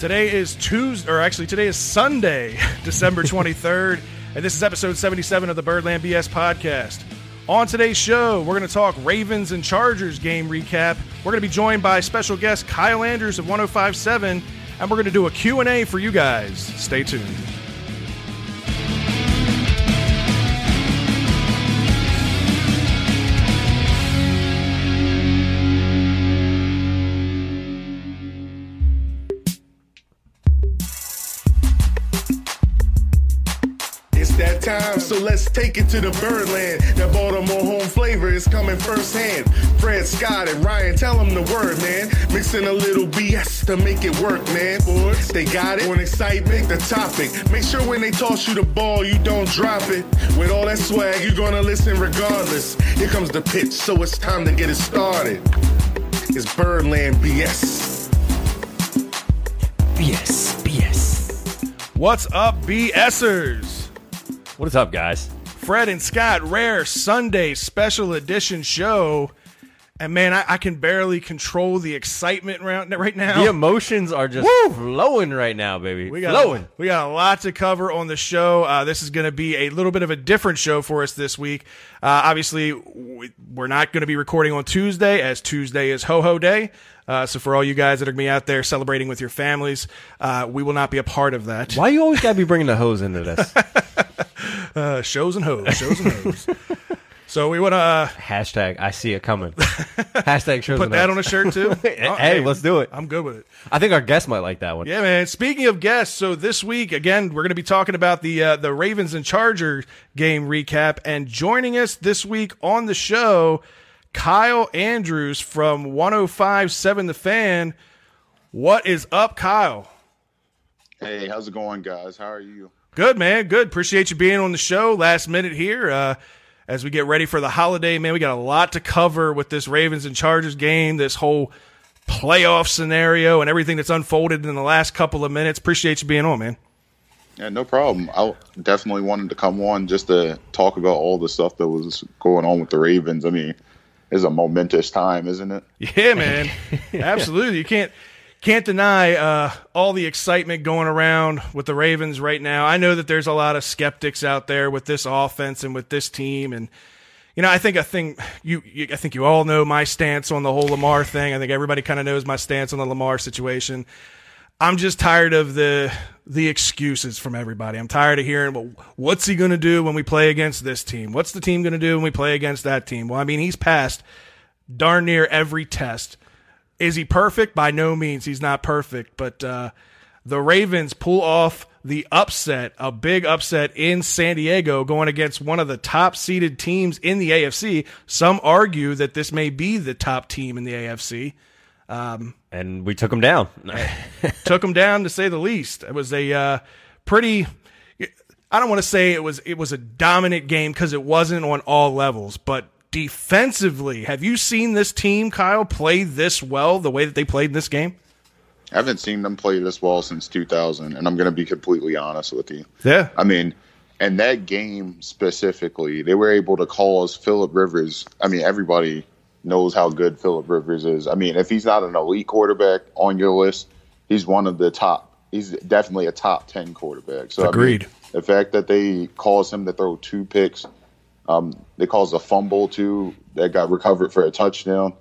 Today is Tuesday, or actually, today is Sunday, December 23rd, and this is episode 77 of the Birdland BS podcast. On today's show, we're going to talk Ravens and Chargers game recap. We're going to be joined by special guest Kyle Andrews of 1057, and we're going to do a Q&A for you guys. Stay tuned. Take it to the Birdland. That Baltimore home flavor is coming firsthand. Fred Scott and Ryan, tell them the word, man. Mixing a little BS to make it work, man. Boys, they got it. On excitement, the topic. Make sure when they toss you the ball, you don't drop it. With all that swag, you're gonna listen regardless. Here comes the pitch, so it's time to get it started. It's Birdland BS. BS, BS. What's up, BSers? What is up, guys? Fred and Scott Rare Sunday special edition show. And man, I, I can barely control the excitement around right now. The emotions are just Woo! flowing right now, baby. We got flowing. we got a lot to cover on the show. Uh, this is going to be a little bit of a different show for us this week. Uh, obviously, we, we're not going to be recording on Tuesday, as Tuesday is Ho Ho Day. Uh, so for all you guys that are going to be out there celebrating with your families, uh, we will not be a part of that. Why you always gotta be bringing the hose into this? Uh, shows and hoes, shows and hoes. so we want to uh, Hashtag I see it coming. Hashtag shows put and that hoes. on a shirt too. Oh, Hey, let's do it. I'm good with it. I think our guest might like that one. Yeah, man. Speaking of guests, so this week again, we're going to be talking about the uh, the Ravens and Charger game recap, and joining us this week on the show, Kyle Andrews from 105.7 The Fan. What is up, Kyle? Hey, how's it going, guys? How are you? Good, man. Good. Appreciate you being on the show last minute here. Uh, as we get ready for the holiday, man, we got a lot to cover with this Ravens and Chargers game, this whole playoff scenario, and everything that's unfolded in the last couple of minutes. Appreciate you being on, man. Yeah, no problem. I definitely wanted to come on just to talk about all the stuff that was going on with the Ravens. I mean, it's a momentous time, isn't it? Yeah, man. Absolutely. You can't can't deny uh, all the excitement going around with the Ravens right now. I know that there's a lot of skeptics out there with this offense and with this team, and you know, I think I think you, you I think you all know my stance on the whole Lamar thing. I think everybody kind of knows my stance on the Lamar situation. I'm just tired of the the excuses from everybody. I'm tired of hearing, well, what's he going to do when we play against this team? What's the team going to do when we play against that team? Well, I mean, he's passed darn near every test. Is he perfect? By no means. He's not perfect. But uh, the Ravens pull off the upset, a big upset in San Diego, going against one of the top seeded teams in the AFC. Some argue that this may be the top team in the AFC. And we took them down. Took them down to say the least. It was a uh, pretty. I don't want to say it was it was a dominant game because it wasn't on all levels, but defensively, have you seen this team, Kyle, play this well the way that they played in this game? I haven't seen them play this well since 2000, and I'm going to be completely honest with you. Yeah. I mean, and that game specifically, they were able to cause Philip Rivers. I mean, everybody knows how good Philip Rivers is. I mean, if he's not an elite quarterback on your list, he's one of the top. He's definitely a top 10 quarterback. So I mean, Agreed. the fact that they caused him to throw two picks, um, they caused a fumble too that got recovered for a touchdown.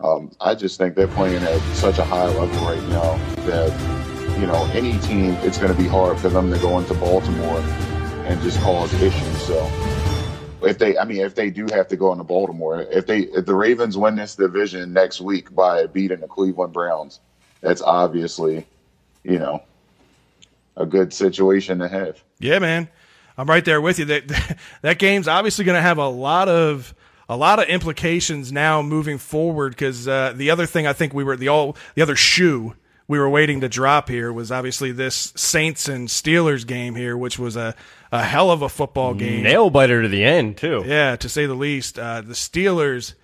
Um, I just think they're playing at such a high level right now that you know any team, it's going to be hard for them to go into Baltimore and just cause issues. So if they, I mean, if they do have to go into Baltimore, if they, if the Ravens win this division next week by beating the Cleveland Browns, that's obviously, you know, a good situation to have. Yeah, man. I'm right there with you. That that game's obviously going to have a lot of a lot of implications now moving forward because uh, the other thing I think we were the all the other shoe we were waiting to drop here was obviously this Saints and Steelers game here, which was a a hell of a football game. Nail biter to the end too. Yeah, to say the least. Uh, the Steelers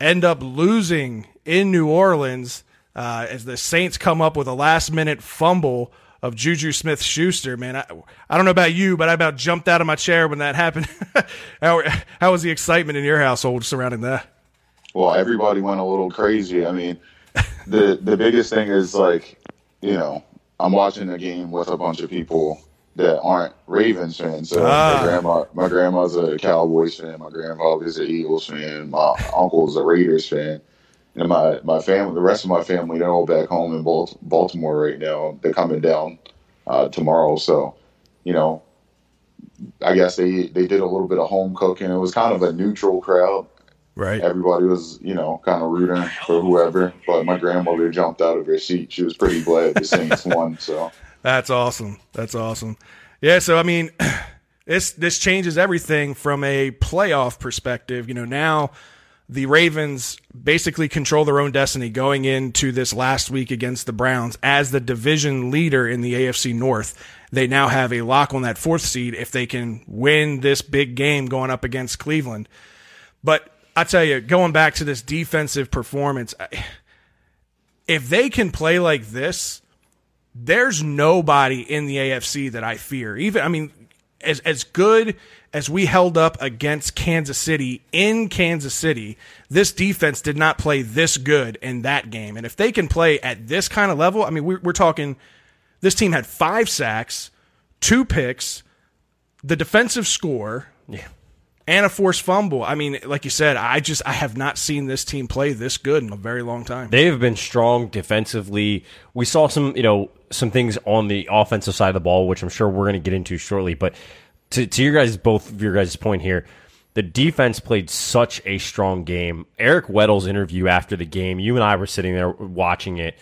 end up losing in New Orleans uh, as the Saints come up with a last minute fumble of Juju Smith Schuster. Man, I, I don't know about you, but I about jumped out of my chair when that happened. how, how was the excitement in your household surrounding that? Well, everybody went a little crazy. I mean, the the biggest thing is like, you know, I'm watching a game with a bunch of people that aren't Ravens fans. So Ah. my grandma, my grandma's a Cowboys fan. My grandfather's an Eagles fan. My uncle's a Raiders fan. And my, my family, the rest of my family, they're all back home in Bal- Baltimore right now. They're coming down uh, tomorrow. So, you know, I guess they, they did a little bit of home cooking. It was kind of a neutral crowd. Right. Everybody was, you know, kind of rooting for whoever. But my grandmother jumped out of her seat. She was pretty glad the Saints won. So, That's awesome. That's awesome. Yeah, so I mean, this this changes everything from a playoff perspective. You know, now the Ravens basically control their own destiny going into this last week against the Browns as the division leader in the AFC North. They now have a lock on that fourth seed if they can win this big game going up against Cleveland. But I tell you, going back to this defensive performance, if they can play like this, there's nobody in the AFC that I fear. Even I mean, as as good as we held up against Kansas City in Kansas City, this defense did not play this good in that game. And if they can play at this kind of level, I mean, we're, we're talking. This team had five sacks, two picks, the defensive score, Yeah. and a forced fumble. I mean, like you said, I just I have not seen this team play this good in a very long time. They have been strong defensively. We saw some, you know, some things on the offensive side of the ball, which I'm sure we're going to get into shortly. But to, to your guys, both of your guys' point here, the defense played such a strong game. Eric Weddle's interview after the game, you and I were sitting there watching it.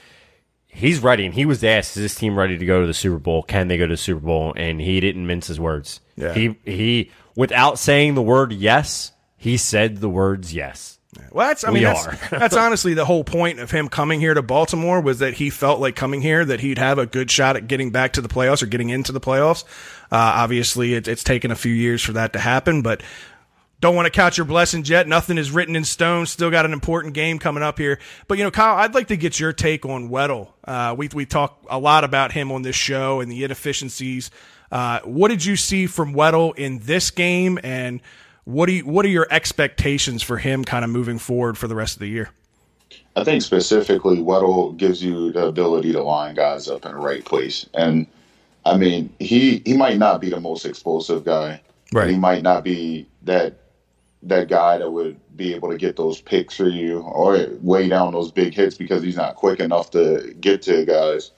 He's ready, and he was asked, "Is this team ready to go to the Super Bowl? Can they go to the Super Bowl?" And he didn't mince his words. Yeah. He he, without saying the word yes, he said the words yes. Well, that's I We mean that's, that's honestly the whole point of him coming here to Baltimore was that he felt like coming here that he'd have a good shot at getting back to the playoffs or getting into the playoffs. Uh, obviously, it, it's taken a few years for that to happen, but don't want to count your blessings yet. Nothing is written in stone. Still got an important game coming up here. But you know, Kyle, I'd like to get your take on Weddle. Uh, we we talk a lot about him on this show and the inefficiencies. Uh, what did you see from Weddle in this game, and what do you, what are your expectations for him kind of moving forward for the rest of the year? I think specifically Weddle gives you the ability to line guys up in the right place. And I mean, he he might not be the most explosive guy. Right. He might not be that that guy that would be able to get those picks for you or weigh down those big hits because he's not quick enough to get to guys.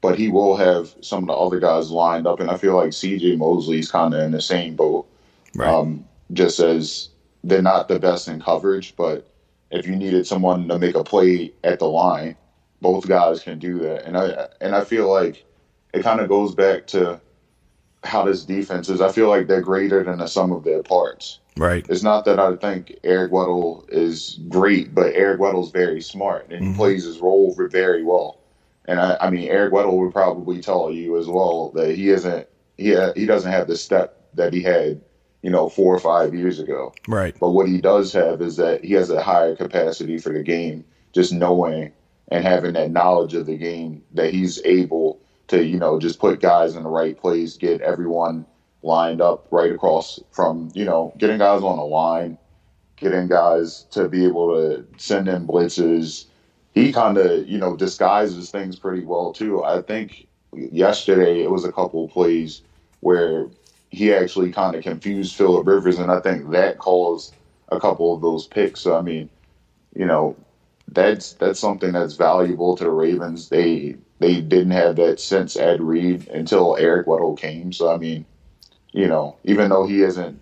But he will have some of the other guys lined up, and I feel like C.J. Mosley's kind of in the same boat Right. um, just as they're not the best in coverage, but if you needed someone to make a play at the line, both guys can do that. And I and I feel like it kind of goes back to how this defense is. I feel like they're greater than the sum of their parts. right. It's not that I think Eric Weddle is great, but Eric Weddle's very smart and he mm-hmm. plays his role very well. And I, I mean, Eric Weddle would probably tell you as well that he isn't he he doesn't have the step that he had, you know, four or five years ago. Right. But what he does have is that he has a higher capacity for the game, just knowing and having that knowledge of the game that he's able to, you know, just put guys in the right place, get everyone lined up right across from, you know, getting guys on the line, getting guys to be able to send in blitzes. He kind of, you know, disguises things pretty well too. I think yesterday it was a couple of plays where he actually kind of confused Philip Rivers, and I think that caused a couple of those picks. So I mean, you know, that's that's something that's valuable to the Ravens. They they didn't have that since Ed Reed until Eric Weddle came. So I mean, you know, even though he isn't,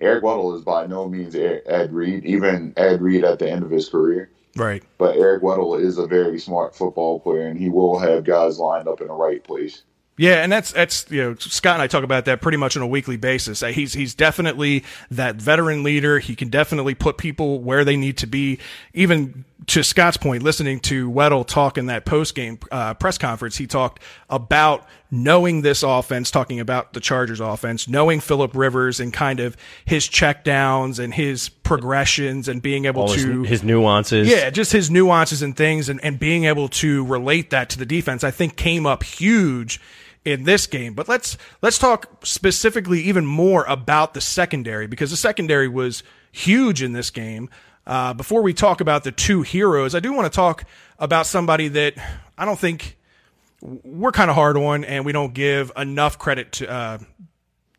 Eric Weddle is by no means Ed Reed. Even Ed Reed at the end of his career. Right. But Eric Weddle is a very smart football player, and he will have guys lined up in the right place. Yeah, and that's that's you know Scott and I talk about that pretty much on a weekly basis. Uh, He's he's definitely that veteran leader. He can definitely put people where they need to be. Even to Scott's point, listening to Weddle talk in that post game uh, press conference, he talked about knowing this offense, talking about the Chargers offense, knowing Philip Rivers and kind of his checkdowns and his progressions and being able All his, to his nuances. yeah, just his nuances and things and, and being able to relate that to the defense, I think came up huge in this game. But let's let's talk specifically even more about the secondary because the secondary was huge in this game. Uh, before we talk about the two heroes, I do want to talk about somebody that I don't think we're kind of hard on, and we don't give enough credit to uh,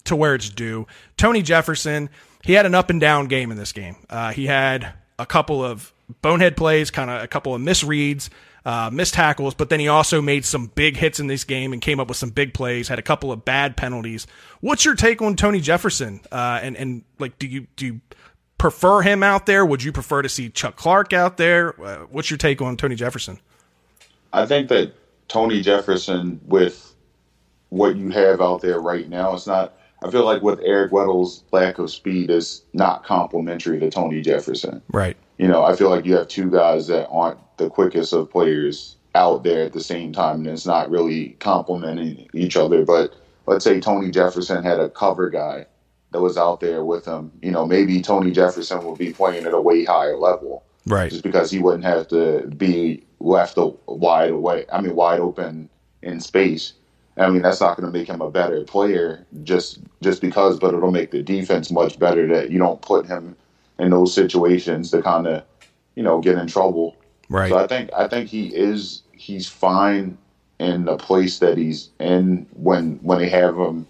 to where it's due. Tony Jefferson, he had an up and down game in this game. Uh, he had a couple of bonehead plays, kind of a couple of misreads, uh, missed tackles, but then he also made some big hits in this game and came up with some big plays. Had a couple of bad penalties. What's your take on Tony Jefferson? Uh, and and like, do you do you prefer him out there? Would you prefer to see Chuck Clark out there? Uh, what's your take on Tony Jefferson? I think that Tony Jefferson, with what you have out there right now, it's not. I feel like with Eric Weddle's lack of speed is not complimentary to Tony Jefferson. Right. You know, I feel like you have two guys that aren't the quickest of players out there at the same time, and it's not really complementing each other. But let's say Tony Jefferson had a cover guy that was out there with him. You know, maybe Tony Jefferson would be playing at a way higher level, Right. just because he wouldn't have to be left a- wide away. I mean, wide open in space. I mean, that's not going to make him a better player just just because, but it'll make the defense much better that you don't put him in those situations to kind of, you know, get in trouble. Right. So I think I think he is he's fine in the place that he's in when when they have him.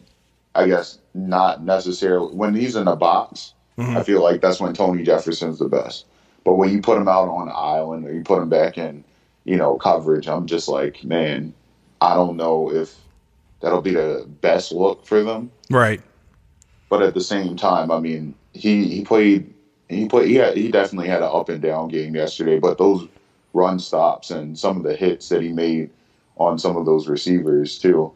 I guess not necessarily when he's in a box. I mm-hmm. feel like that's when Tony Jefferson's the best. But when you put him out on the island or you put him back in, you know, coverage, I'm just like, man, I don't know if that'll be the best look for them. Right. But at the same time, I mean, he he played he played he had, he definitely had an up and down game yesterday. But those run stops and some of the hits that he made on some of those receivers too,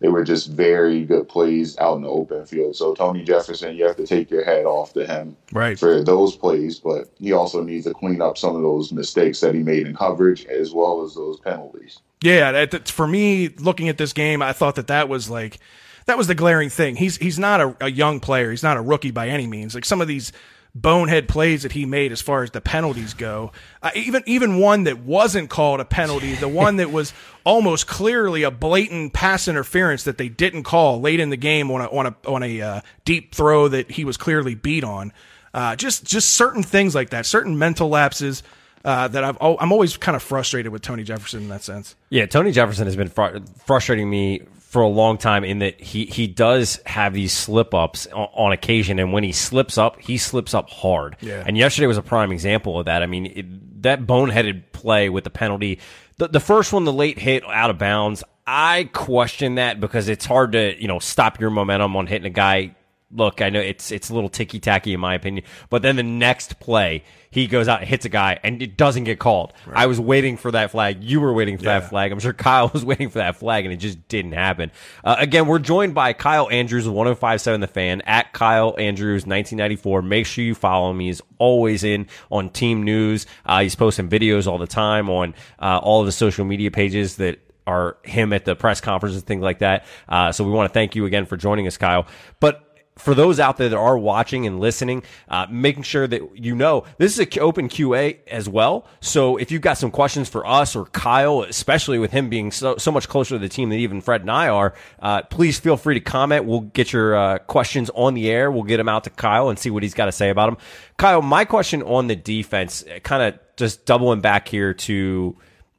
they were just very good plays out in the open field. So Tony Jefferson, you have to take your hat off to him Right. for those plays, but he also needs to clean up some of those mistakes that he made in coverage as well as those penalties. Yeah, that, that's for me. Looking at this game, I thought that that was like that was the glaring thing. He's he's not a, a young player. He's not a rookie by any means. Like some of these bonehead plays that he made as far as the penalties go, uh, even even one that wasn't called a penalty, the one that was almost clearly a blatant pass interference that they didn't call late in the game on a on a on a uh, deep throw that he was clearly beat on. Uh, just just certain things like that, certain mental lapses. Uh, that I've, I'm always kind of frustrated with Tony Jefferson in that sense. Yeah, Tony Jefferson has been fr- frustrating me for a long time in that he, he does have these slip ups on, on occasion, and when he slips up, he slips up hard. Yeah. And yesterday was a prime example of that. I mean, it, that boneheaded play with the penalty, the, the first one, the late hit out of bounds, I question that because it's hard to you know stop your momentum on hitting a guy look, I know it's it's a little ticky tacky in my opinion, but then the next play he goes out and hits a guy and it doesn't get called. I was waiting for that flag. You were waiting for Yeah. that flag. I'm sure Kyle was waiting for that flag and it just didn't happen. Uh, again, we're joined by Kyle Andrews of 1057 The Fan at Kyle Andrews 1994. Make sure you follow him. He's always in on team news. Uh, he's posting videos all the time on uh, all of the social media pages that are him at the press conferences and things like that. Uh, so we want to thank you again for joining us, Kyle. But for those out there that are watching and listening, uh, making sure that you know this is an open QA as well. So if you've got some questions for us or Kyle, especially with him being so, so much closer to the team than even Fred and I are, uh, please feel free to comment. We'll get your uh, questions on the air. We'll get them out to Kyle and see what he's got to say about them. Kyle, my question on the defense, kind of just doubling back here to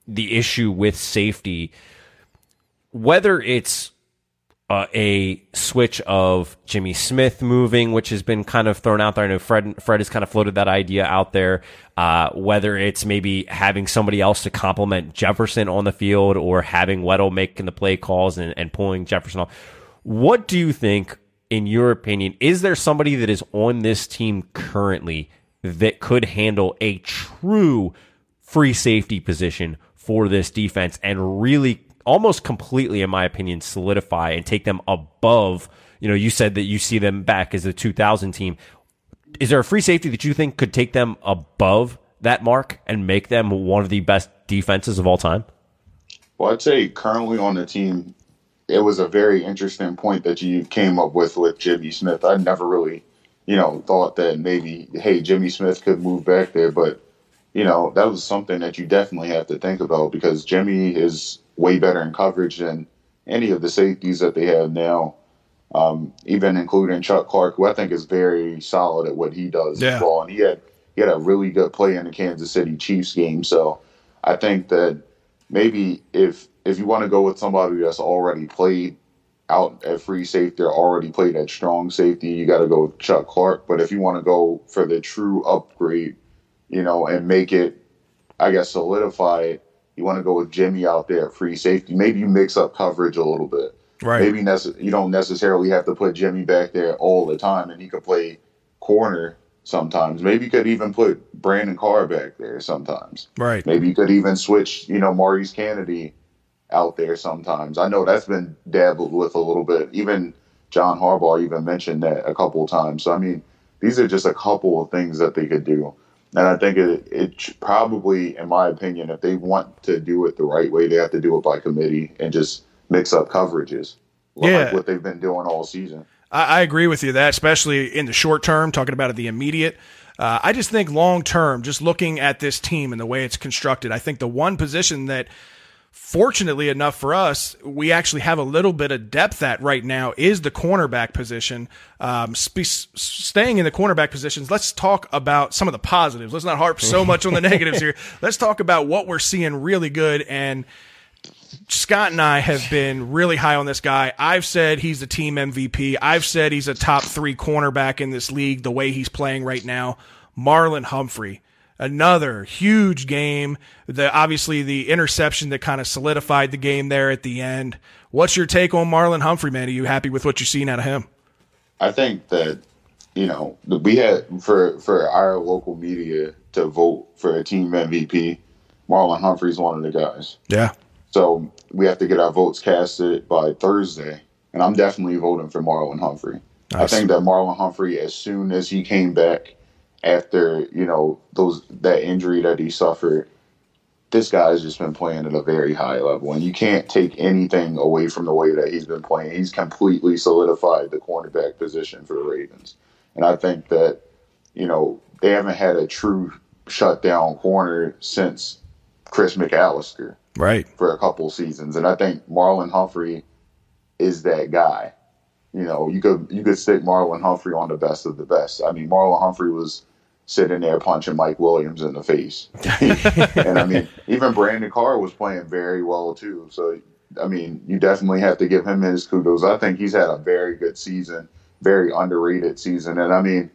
the issue with safety, whether it's uh, a switch of Jimmy Smith moving, which has been kind of thrown out there. I know Fred Fred has kind of floated that idea out there. Uh, whether it's maybe having somebody else to complement Jefferson on the field or having Weddle making the play calls and, and pulling Jefferson off. What do you think, in your opinion, is there somebody that is on this team currently that could handle a true free safety position for this defense and really almost completely, in my opinion, solidify and take them above. You know, you said that you see them back as a 2000 team. Is there a free safety that you think could take them above that mark and make them one of the best defenses of all time? Well, I'd say currently on the team, it was a very interesting point that you came up with with Jimmy Smith. I never really, you know, thought that maybe, hey, Jimmy Smith could move back there, but you know, that was something that you definitely have to think about because Jimmy is way better in coverage than any of the safeties that they have now. Um, even including Chuck Clark, who I think is very solid at what he does Yeah. as well. And he had he had a really good play in the Kansas City Chiefs game. So I think that maybe if if you want to go with somebody that's already played out at free safety or already played at strong safety, you got to go with Chuck Clark. But if you want to go for the true upgrade, you know, and make it, I guess, solidify it, you want to go with Jimmy out there at free safety. Maybe you mix up coverage a little bit. Right. Maybe nece- you don't necessarily have to put Jimmy back there all the time, and he could play corner sometimes. Maybe you could even put Brandon Carr back there sometimes. Right. Maybe you could even switch, you know, Maurice Canady out there sometimes. I know that's been dabbled with a little bit. Even John Harbaugh even mentioned that a couple of times. So I mean, these are just a couple of things that they could do. And I think it, it probably, in my opinion, if they want to do it the right way, they have to do it by committee and just mix up coverages, like Yeah. what they've been doing all season. I, I agree with you that, especially in the short term, talking about the immediate. Uh, I just think long term, just looking at this team and the way it's constructed, I think the one position that, fortunately enough for us, we actually have a little bit of depth at right now is the cornerback position. Um, spe- staying in the cornerback positions, let's talk about some of the positives. Let's not harp so much on the negatives here. Let's talk about what we're seeing really good and. Scott and I have been really high on this guy. I've said he's the team MVP. I've said he's a top three cornerback in this league the way he's playing right now. Marlon Humphrey, another huge game. The obviously the interception that kind of solidified the game there at the end. What's your take on Marlon Humphrey, man? Are you happy with what you've seen out of him? I think that you know we had for for our local media to vote for a team MVP. Marlon Humphrey's one of the guys. Yeah. So we have to get our votes casted by Thursday, and I'm definitely voting for Marlon Humphrey. I think that Marlon Humphrey, as soon as he came back after you know those that injury that he suffered, this guy has just been playing at a very high level, and you can't take anything away from the way that he's been playing. He's completely solidified the cornerback position for the Ravens, and I think that you know they haven't had a true shutdown corner since Chris McAlister Right. for a couple seasons, and I think Marlon Humphrey is that guy. You know, you could you could stick Marlon Humphrey on the best of the best. I mean, Marlon Humphrey was sitting there punching Mike Williams in the face, and I mean, even Brandon Carr was playing very well too. So, I mean, you definitely have to give him his kudos. I think he's had a very good season, very underrated season, and I mean,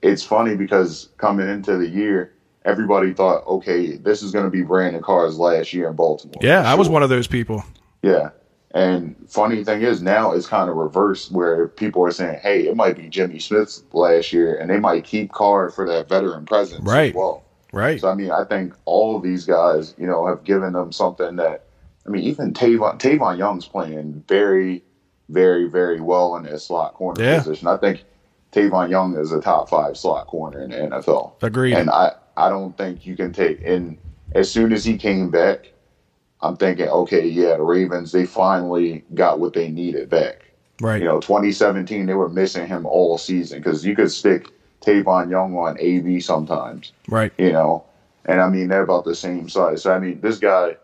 it's funny because coming into the year. Everybody thought, okay, this is going to be Brandon Carr's last year in Baltimore. Yeah, for I was one of those people. Yeah. And funny thing is now it's kind of reversed where people are saying, hey, it might be Jimmy Smith's last year and they might keep Carr for that veteran presence Right. as well. Right. So I mean, I think all of these guys, you know, have given them something that I mean, even Tavon Tavon Young's playing very, very, very well in his slot corner Yeah. position. I think Tavon Young is a top five slot corner in the NFL. Agreed. And I, I don't think you can take and as soon as he came back, I'm thinking, okay, yeah, the Ravens they finally got what they needed back. right. You know, 2017 they were missing him all season because you could stick Tavon Young on AB sometimes right. you know. And I mean, they're about the same size. So, I mean, this guy,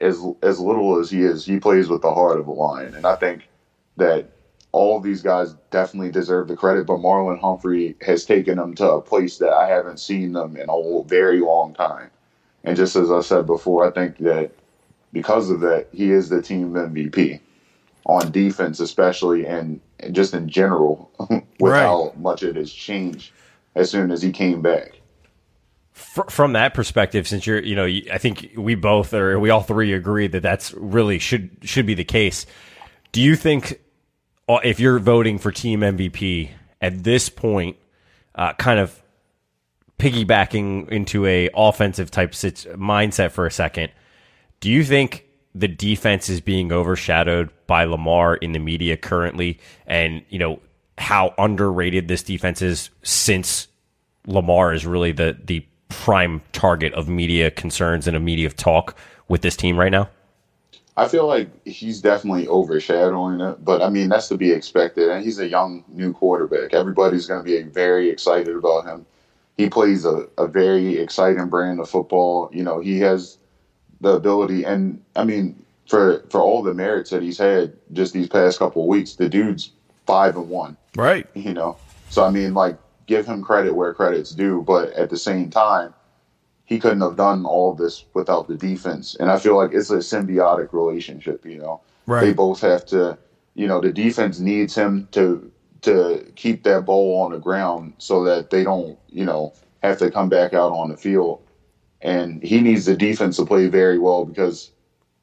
as as little as he is, he plays with the heart of a lion. And I think that all these guys definitely deserve the credit. But Marlon Humphrey has taken them to a place that I haven't seen them in a very long time. And just as I said before, I think that because of that, he is the team MVP on defense, especially, and, and just in general, with Right. how much it has changed as soon as he came back. From that perspective, since you're, you know, I think we both or we all three agree that that's really should should be the case. Do you think uh, if you're voting for team MVP at this point, uh, kind of piggybacking into a offensive type mindset for a second, do you think the defense is being overshadowed by Lamar in the media currently, and you know how underrated this defense is since Lamar is really the the prime target of media concerns and a media talk with this team right now? I feel like he's definitely overshadowing it, but I mean that's to be expected. And he's a young new quarterback. Everybody's going to be very excited about him. He plays a, a very exciting brand of football. You know, he has the ability, and I mean for for all the merits that he's had just these past couple of weeks, the dude's five and one. Right. You know, so I mean, like give him credit where credit's due, but at the same time, he couldn't have done all of this without the defense. And I feel like it's a symbiotic relationship. You know, Right. they both have to. You know, the defense needs him to to keep that ball on the ground so that they don't, you know, have to come back out on the field. And he needs the defense to play very well because,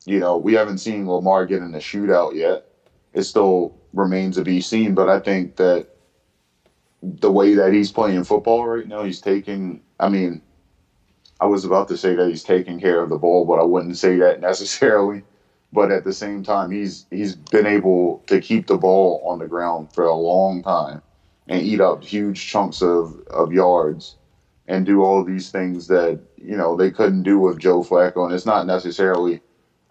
you know, we haven't seen Lamar get in a shootout yet. It still remains to be seen, but I think that the way that he's playing football right now, he's taking. I mean, I was about to say that he's taking care of the ball, but I wouldn't say that necessarily. But at the same time, he's he's been able to keep the ball on the ground for a long time and eat up huge chunks of, of yards and do all these things that you know they couldn't do with Joe Flacco. And it's not necessarily.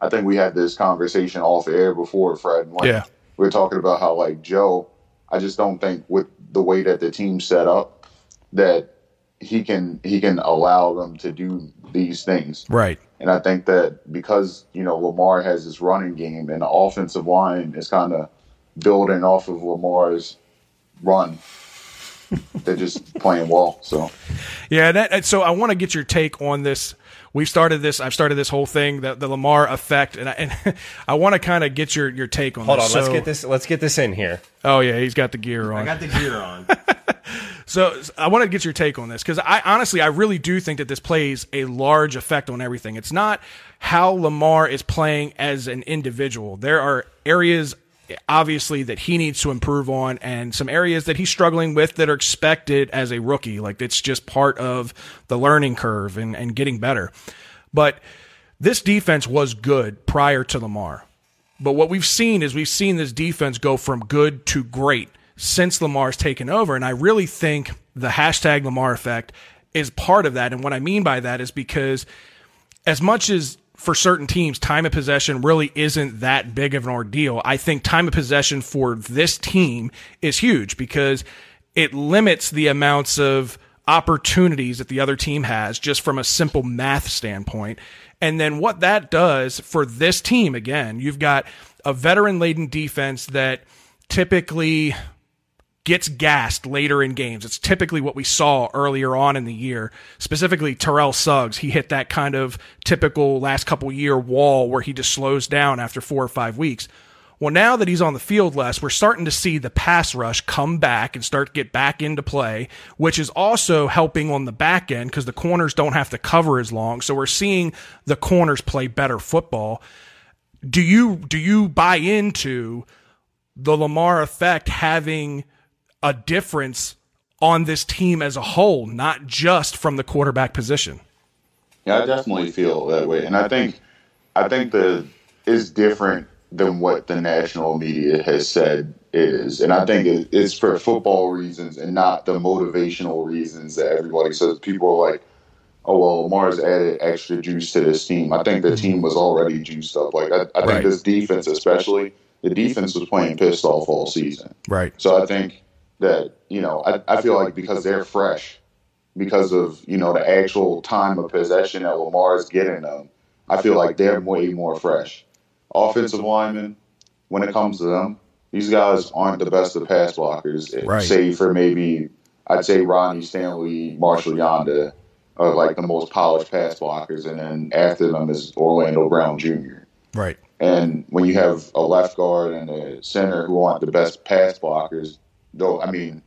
I think we had this conversation off air before, Fred. When Yeah. we were talking about how like Joe. I just don't think with the way that the team's set up that he can he can allow them to do these things. Right. And I think that because, you know, Lamar has this running game and the offensive line is kind of building off of Lamar's run, they're just playing well. So, Yeah, that, and so I want to get your take on this. We've started this. I've started this whole thing, the, the Lamar effect, and I, and I want to kind of get your, your take on Hold on, this. let's get this. Let's get this in here. Oh yeah, he's got the gear on. I got the gear on. So I want to get your take on this because I honestly, I really do think that this plays a large effect on everything. It's not how Lamar is playing as an individual. There are areas, obviously, that he needs to improve on, and some areas that he's struggling with that are expected as a rookie. Like it's just part of the learning curve and, and getting better. But this defense was good prior to Lamar. But what we've seen is we've seen this defense go from good to great since Lamar's taken over. And I really think the hashtag Lamar effect is part of that. And what I mean by that is because as much as for certain teams, time of possession really isn't that big of an ordeal. I think time of possession for this team is huge because it limits the amounts of opportunities that the other team has just from a simple math standpoint. And then what that does for this team, again, you've got a veteran laden defense that typically gets gassed later in games. It's typically what we saw earlier on in the year. Specifically, Terrell Suggs, he hit that kind of typical last couple year wall where he just slows down after four or five weeks. Well, now that he's on the field less, we're starting to see the pass rush come back and start to get back into play, which is also helping on the back end because the corners don't have to cover as long. So we're seeing the corners play better football. Do you do you buy into the Lamar effect having a difference on this team as a whole, not just from the quarterback position. yeah, I definitely feel that way. And I think, I think the is different than what the national media has said it is. And I think it's for football reasons and not the motivational reasons that everybody says. People are like, oh, well, Lamar's added extra juice to this team. I think the team was already juiced up. Like, I, I think Right. this defense, especially, the defense was playing pissed off all season. Right. So I think that, you know, I, I feel like because they're fresh, because of, you know, the actual time of possession that Lamar is getting them, I feel like they're way more fresh. Offensive linemen, when it comes to them, these guys aren't the best of pass blockers, Right. save for maybe, I'd say Ronnie Stanley, Marshal Yanda are like the most polished pass blockers. And then after them is Orlando Brown Jr. Right. And when you have a left guard and a center who aren't the best pass blockers, though, I mean,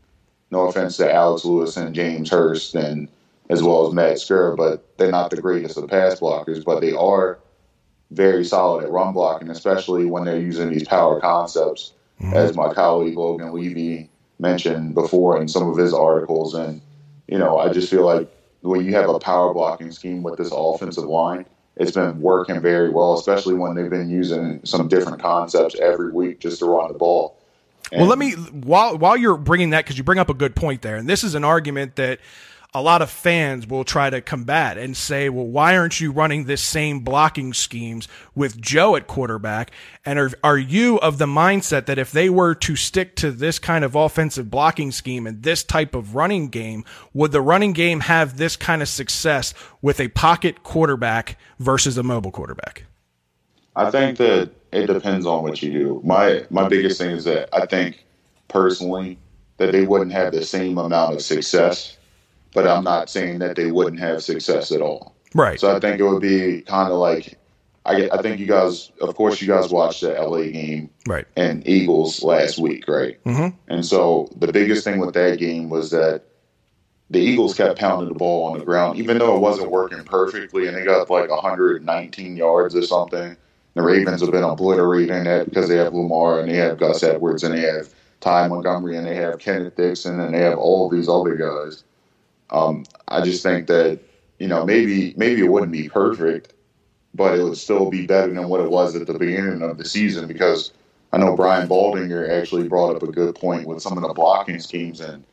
no offense to Alex Lewis and James Hurst and as well as Matt Skura, but they're not the greatest of pass blockers, but they are very solid at run blocking, especially when they're using these power concepts, mm-hmm. as my colleague Logan Levy mentioned before in some of his articles. And, you know, I just feel like when you have a power blocking scheme with this offensive line, it's been working very well, especially when they've been using some different concepts every week just to run the ball. Well, let me while while you're bringing that because you bring up a good point there, and this is an argument that a lot of fans will try to combat and say, "Well, why aren't you running this same blocking schemes with Joe at quarterback?" And are are you of the mindset that if they were to stick to this kind of offensive blocking scheme and this type of running game, would the running game have this kind of success with a pocket quarterback versus a mobile quarterback? I think that it depends on what you do. My my biggest thing is that I think personally that they wouldn't have the same amount of success, but I'm not saying that they wouldn't have success at all. Right. So I think it would be kind of like, I, I think you guys, of course, you guys watched the LA game Right. and Eagles last week, right? Mhm. And so the biggest thing with that game was that the Eagles kept pounding the ball on the ground, even though it wasn't working perfectly, and they got like 119 yards or something. The Ravens have been obliterating that because they have Lamar and they have Gus Edwards and they have Ty Montgomery and they have Kenneth Dixon and they have all these other guys. Um, I just think that you know maybe maybe it wouldn't be perfect, but it would still be better than what it was at the beginning of the season because I know Brian Baldinger actually brought up a good point with some of the blocking schemes and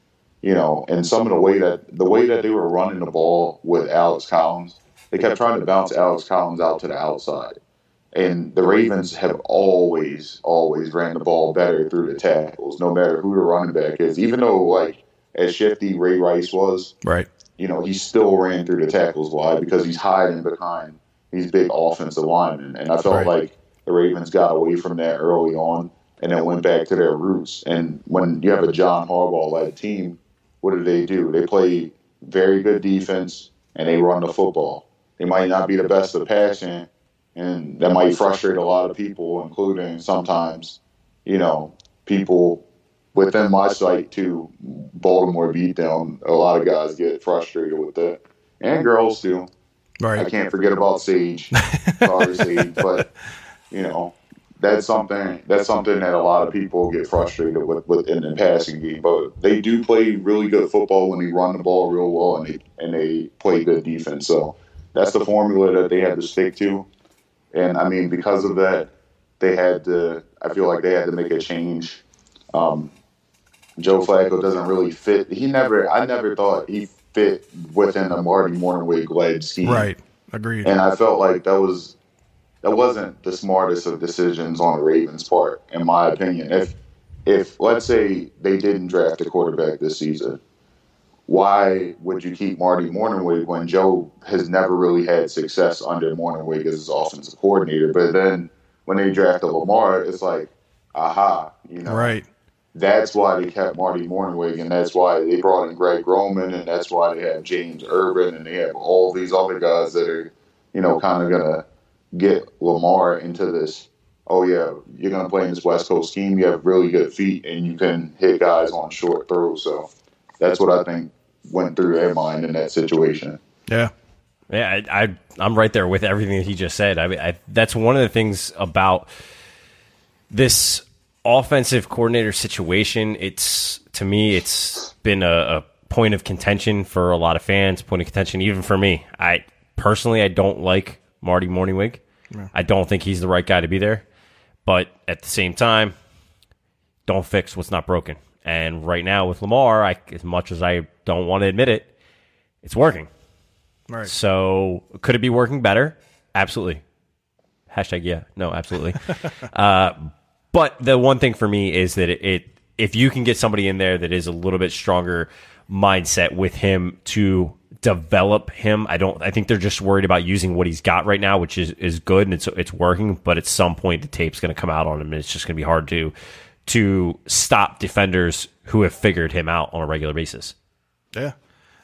you know and some of the way that the way that they were running the ball with Alex Collins, they kept trying to bounce Alex Collins out to the outside. And the Ravens have always, always ran the ball better through the tackles, no matter who the running back is. Even though, like, as shifty Ray Rice was, Right. you know, he still ran through the tackles. Why? Because he's hiding behind these big offensive linemen. And I felt Right. like the Ravens got away from that early on and then went back to their roots. And when you have a John Harbaugh led team, what do they do? They play very good defense and they run the football. They might not be the best at passing, and that might frustrate a lot of people, including sometimes, you know, people within my site too. Baltimore Beatdown. A lot of guys get frustrated with that, and girls too. Right. I can't forget about Sage. Sorry, Sage, but you know that's something that's something that a lot of people get frustrated with, with in the passing game. But they do play really good football when they run the ball real well and they and they play good defense. So that's the formula that they had to stick to. And I mean, because of that, they had to. I feel like they had to make a change. Um, Joe Flacco doesn't really fit. He never. I never thought he fit within the Marty Mornhinweg led scheme. Right. Agreed. And I felt like that was that wasn't the smartest of decisions on the Ravens' part, in my opinion. If if let's say they didn't draft a quarterback this season, why would you keep Marty Mornhinweg when Joe has never really had success under Mornhinweg as his offensive coordinator? But then when they drafted Lamar, it's like, aha, you know, Right. that's why they kept Marty Mornhinweg, and that's why they brought in Greg Roman, and that's why they have James Urban, and they have all these other guys that are, you know, kind of gonna get Lamar into this. Oh yeah, you're gonna play in this West Coast scheme. You have really good feet, and you can hit guys on short throws. So that's what I think went through their mind in that situation. Yeah. Yeah, I, I I'm right there with everything that he just said. I I, that's one of the things about this offensive coordinator situation. It's to me, it's been a, a point of contention for a lot of fans. Point of contention, even for me. I personally, I don't like Marty Mornhinweg. I don't think he's the right guy to be there. But at the same time, don't fix what's not broken. And right now with Lamar, I, as much as I don't want to admit it, it's working. Right. So could it be working better? Absolutely. Hashtag yeah. No, absolutely. uh, but the one thing for me is that it, it if you can get somebody in there that is a little bit stronger mindset with him to develop him, I don't. I think they're just worried about using what he's got right now, which is is good and it's it's working. But at some point, the tape's going to come out on him, and it's just going to be hard to to stop defenders who have figured him out on a regular basis. Yeah.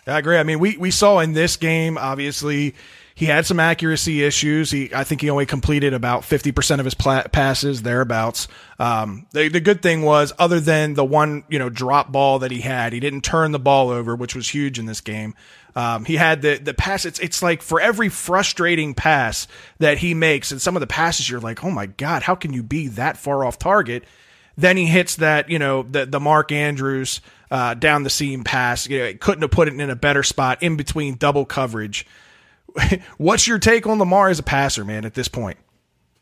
I agree. I mean, we, we saw in this game, obviously, he had some accuracy issues. He, I think he only completed about 50% of his passes, thereabouts. Um, the, the good thing was, other than the one, you know, drop ball that he had, he didn't turn the ball over, which was huge in this game. Um, he had the, the pass. It's, it's like for every frustrating pass that he makes, and some of the passes, you're like, oh my God, how can you be that far off target? Then he hits that, you know, the the Mark Andrews uh, down the seam pass. You know, couldn't have put it in a better spot in between double coverage. What's your take on Lamar as a passer, man? At this point,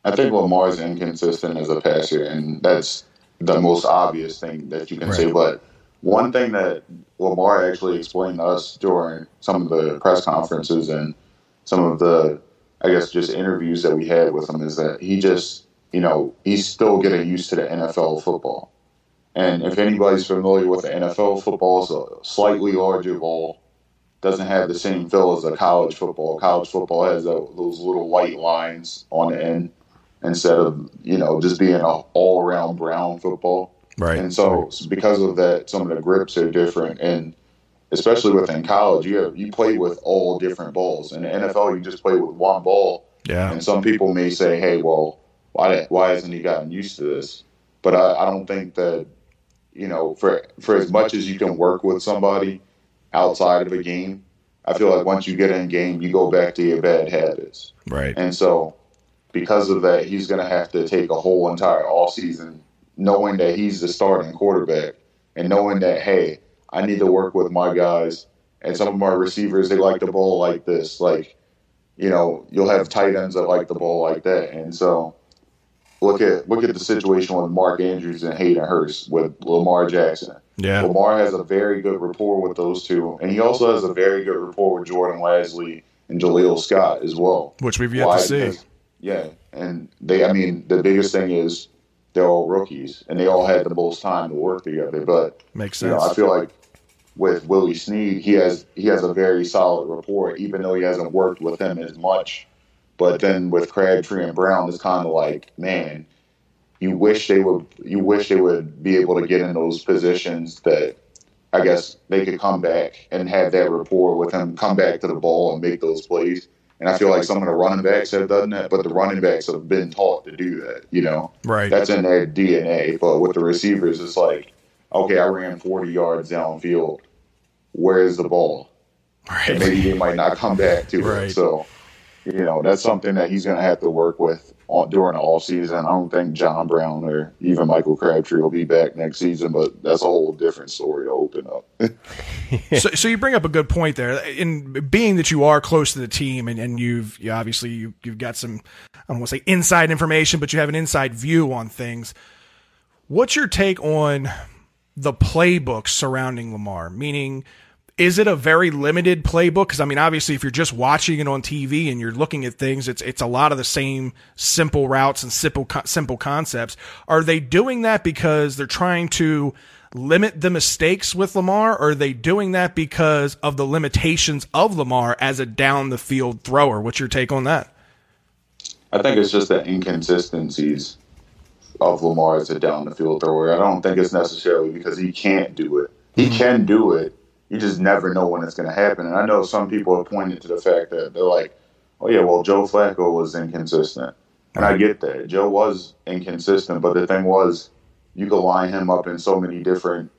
I think Lamar is inconsistent as a passer, and that's the most obvious thing that you can say. But one thing that Lamar actually explained to us during some of the press conferences and some of the, I guess, just interviews that we had with him is that he just, you know, he's still getting used to the NFL football. And if anybody's familiar with the NFL football, it's a slightly larger ball doesn't have the same feel as a college football. College football has those little white lines on the end instead of you know just being a all around brown football. Right. And so because of that, some of the grips are different, and especially within college, you have, you play with all different balls. In the NFL, you just play with one ball. Yeah. And some people may say, "Hey, well, why why hasn't he gotten used to this?" But I, I don't think that you know for for as much as you can work with somebody outside of a game, I feel like once you get in game, you go back to your bad habits. Right. And so, because of that, he's going to have to take a whole entire off season, knowing that he's the starting quarterback, and knowing that hey, I need to work with my guys and some of my receivers. They like the ball like this. Like, you know, you'll have tight ends that like the ball like that, and so. Look at look at the situation with Mark Andrews and Hayden Hurst with Lamar Jackson. Yeah. Lamar has a very good rapport with those two, and he also has a very good rapport with Jordan Lasley and Jaleel Scott as well. Which we've yet Why? to see. Because- yeah, and they. I mean, the biggest thing is they're all rookies, and they all had the most time to work together. But Makes you know, sense. I feel like with Willie Snead, he has he has a very solid rapport, even though he hasn't worked with him as much. But then with Crabtree and Brown, it's kind of like, man, you wish they would you wish they would be able to get in those positions that I guess they could come back and have that rapport with him, come back to the ball and make those plays. And I feel like some of the running backs have done that, but the running backs have been taught to do that, you know. Right. That's in their DNA. But with the receivers, it's like, okay, I ran 40 yards downfield. Where's the ball? And maybe they might not come back to Right. it. So, you know, that's something that he's going to have to work with all, during the all season. I don't think John Brown or even Michael Crabtree will be back next season, but that's a whole different story to open up. so, so you bring up a good point there. In being that you are close to the team, and, and you've you obviously you, you've got some I don't want to say inside information, but you have an inside view on things. What's your take on the playbook surrounding Lamar? Meaning, is it a very limited playbook? Because I mean, obviously, if you're just watching it on TV and you're looking at things, it's it's a lot of the same simple routes and simple simple concepts. Are they doing that because they're trying to limit the mistakes with Lamar, or are they doing that because of the limitations of Lamar as a down the field thrower? What's your take on that? I think it's just the inconsistencies of Lamar as a down the field thrower. I don't think it's necessarily because he can't do it. He mm-hmm. can do it. You just never know when it's going to happen. And I know some people have pointed to the fact that they're like, oh, yeah, well, Joe Flacco was inconsistent. And I get that. Joe was inconsistent, but the thing was, you could line him up in so many different,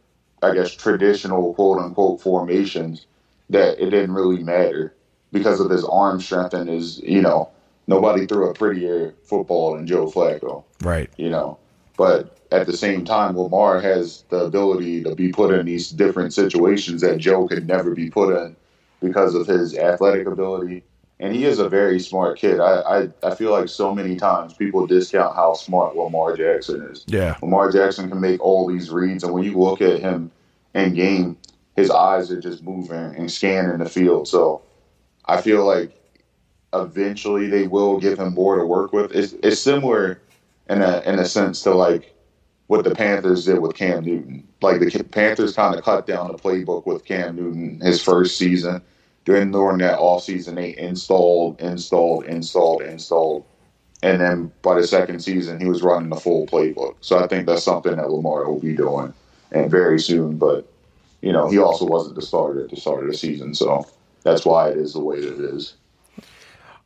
I guess, traditional quote unquote formations that it didn't really matter because of his arm strength and his, you know, nobody threw a prettier football than Joe Flacco Right. you know. But at the same time, Lamar has the ability to be put in these different situations that Joe could never be put in because of his athletic ability. And he is a very smart kid. I, I, I feel like so many times people discount how smart Lamar Jackson is. Yeah. Lamar Jackson can make all these reads, and when you look at him in game, his eyes are just moving and scanning the field. So I feel like eventually they will give him more to work with. It's, it's similar in a in a sense to like what the Panthers did with Cam Newton. Like the Panthers kind of cut down the playbook with Cam Newton his first season. During during that off season, they installed, installed, installed, installed, and then by the second season, he was running the full playbook. So I think that's something that Lamar will be doing, and very soon. But you know, he also wasn't the starter at the start of the season, so that's why it is the way that it is.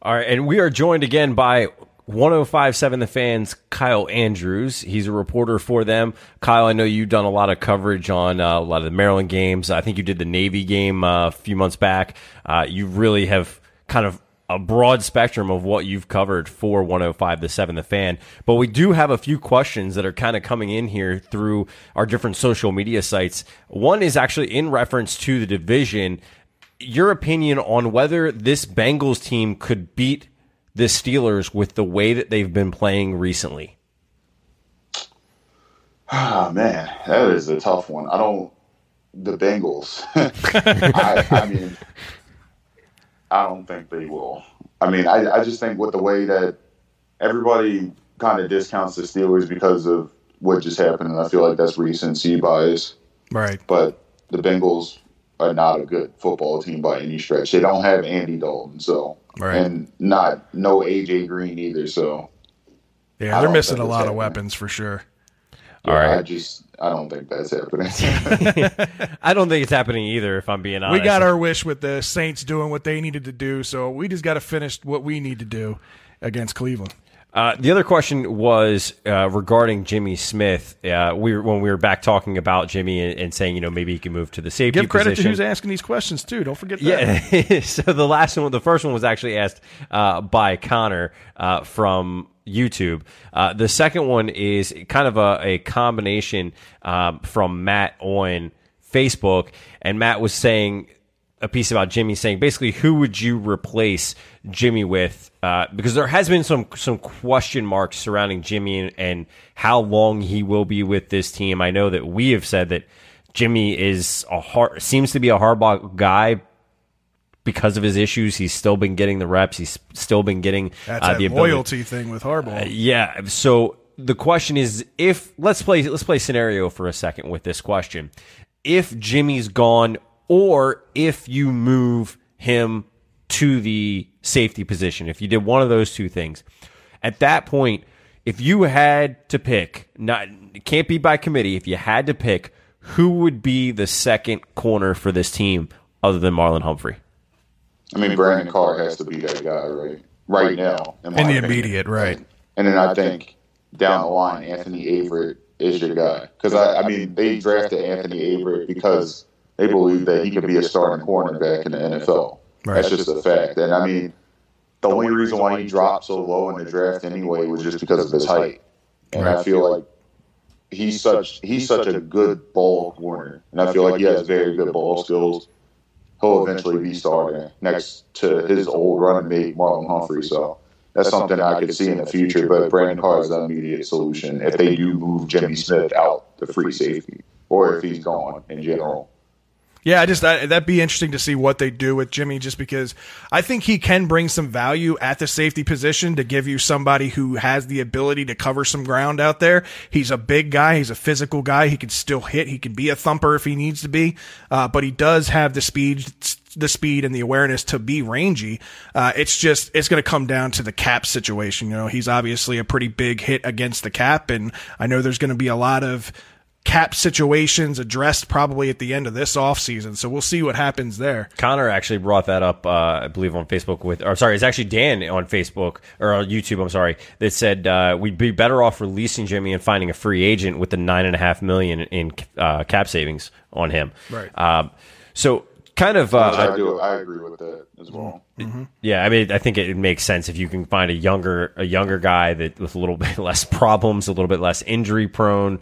All right, and we are joined again by 1057 The Fans, Kyle Andrews. He's a reporter for them. Kyle, I know you've done a lot of coverage on uh, a lot of the Maryland games. I think you did the Navy game uh, a few months back. Uh, you really have kind of a broad spectrum of what you've covered for 105 The 7 The Fan. But we do have a few questions that are kind of coming in here through our different social media sites. One is actually in reference to the division your opinion on whether this Bengals team could beat the Steelers with the way that they've been playing recently. Ah man, that is a tough one. I don't. The Bengals. I, I mean, I don't think they will. I mean, I, I just think with the way that everybody kind of discounts the Steelers because of what just happened, and I feel like that's recency bias. Right. But the Bengals are not a good football team by any stretch. They don't have Andy Dalton, so Right. and not no AJ Green either. So Yeah, they're missing a it's lot of weapons for sure. All right. I just I don't think that's happening. I don't think it's happening either. If I'm being honest, We got our wish with the Saints doing what they needed to do, so we just got to finish what we need to do against Cleveland. Uh, the other question was uh, regarding Jimmy Smith. Uh, we were, when we were back talking about Jimmy and, and saying, you know, maybe he can move to the safety Give credit position. to who's asking these questions too. Don't forget that. Yeah. so the last one, the first one was actually asked uh, by Connor uh, from YouTube. Uh, the second one is kind of a, a combination um, from Matt on Facebook, and Matt was saying a piece about Jimmy, saying basically who would you replace Jimmy with? Uh, because there has been some some question marks surrounding Jimmy and, and how long he will be with this team. I know that we have said that. Jimmy is a hard, seems to be a hardball guy, because of his issues, he's still been getting the reps. He's still been getting That's uh, that the ability. loyalty thing with Harbaugh. Yeah. So the question is, if let's play let's play scenario for a second with this question. If Jimmy's gone, or if you move him to the safety position, if you did one of those two things, at that point, if you had to pick, not it can't be by committee. If you had to pick, who would be the second corner for this team other than Marlon Humphrey? I mean, Brandon Carr has to be that guy, right? Right now, in, In the opinion. immediate, right. And then I think down the line, Anthony Averett is your guy because I, I mean they drafted Anthony Averett because they believe that he could be a starting cornerback in the NFL. Right. That's just a fact. And I mean, the only reason why he dropped so low in the draft anyway was just because of his height. And I feel like he's such he's such a good ball corner, and I feel like he has very good ball skills. He'll eventually be starting next to his old running mate Marlon Humphrey. So that's something I could see in the future. But Brandon Carr is the immediate solution if they do move Jimmy Smith out the free safety, or if he's gone in general. Yeah, I just I, that'd be interesting to see what they do with Jimmy, just because I think he can bring some value at the safety position to give you somebody who has the ability to cover some ground out there. He's a big guy, he's a physical guy. He can still hit. He can be a thumper if he needs to be, uh, but he does have the speed, the speed and the awareness to be rangy. Uh, it's just it's going to come down to the cap situation. You know, he's obviously a pretty big hit against the cap, and I know there's going to be a lot of cap situations addressed probably at the end of this offseason. So we'll see what happens there. Connor actually brought that up, uh, I believe, on Facebook with, or sorry, it's actually Dan on Facebook or on YouTube. I'm sorry, that said uh, we'd be better off releasing Jimmy and finding a free agent with the nine and a half million in uh, cap savings on him. Right. Um, so kind of, uh, I do. I agree with that as well. yeah. I mean, I think it, it makes sense if you can find a younger, a younger guy that with a little bit less problems, a little bit less injury prone.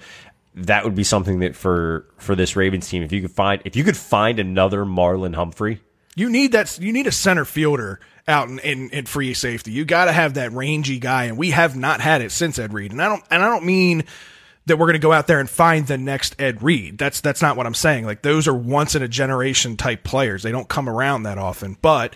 That would be something that for for this Ravens team, if you could find if you could find another Marlon Humphrey, You need that. You need a center fielder out in, in, in free safety. You got to have that rangy guy, and we have not had it since Ed Reed. And I don't and I don't mean that we're going to go out there and find the next Ed Reed. That's that's not what I'm saying. Like those are once in a generation type players. They don't come around that often, but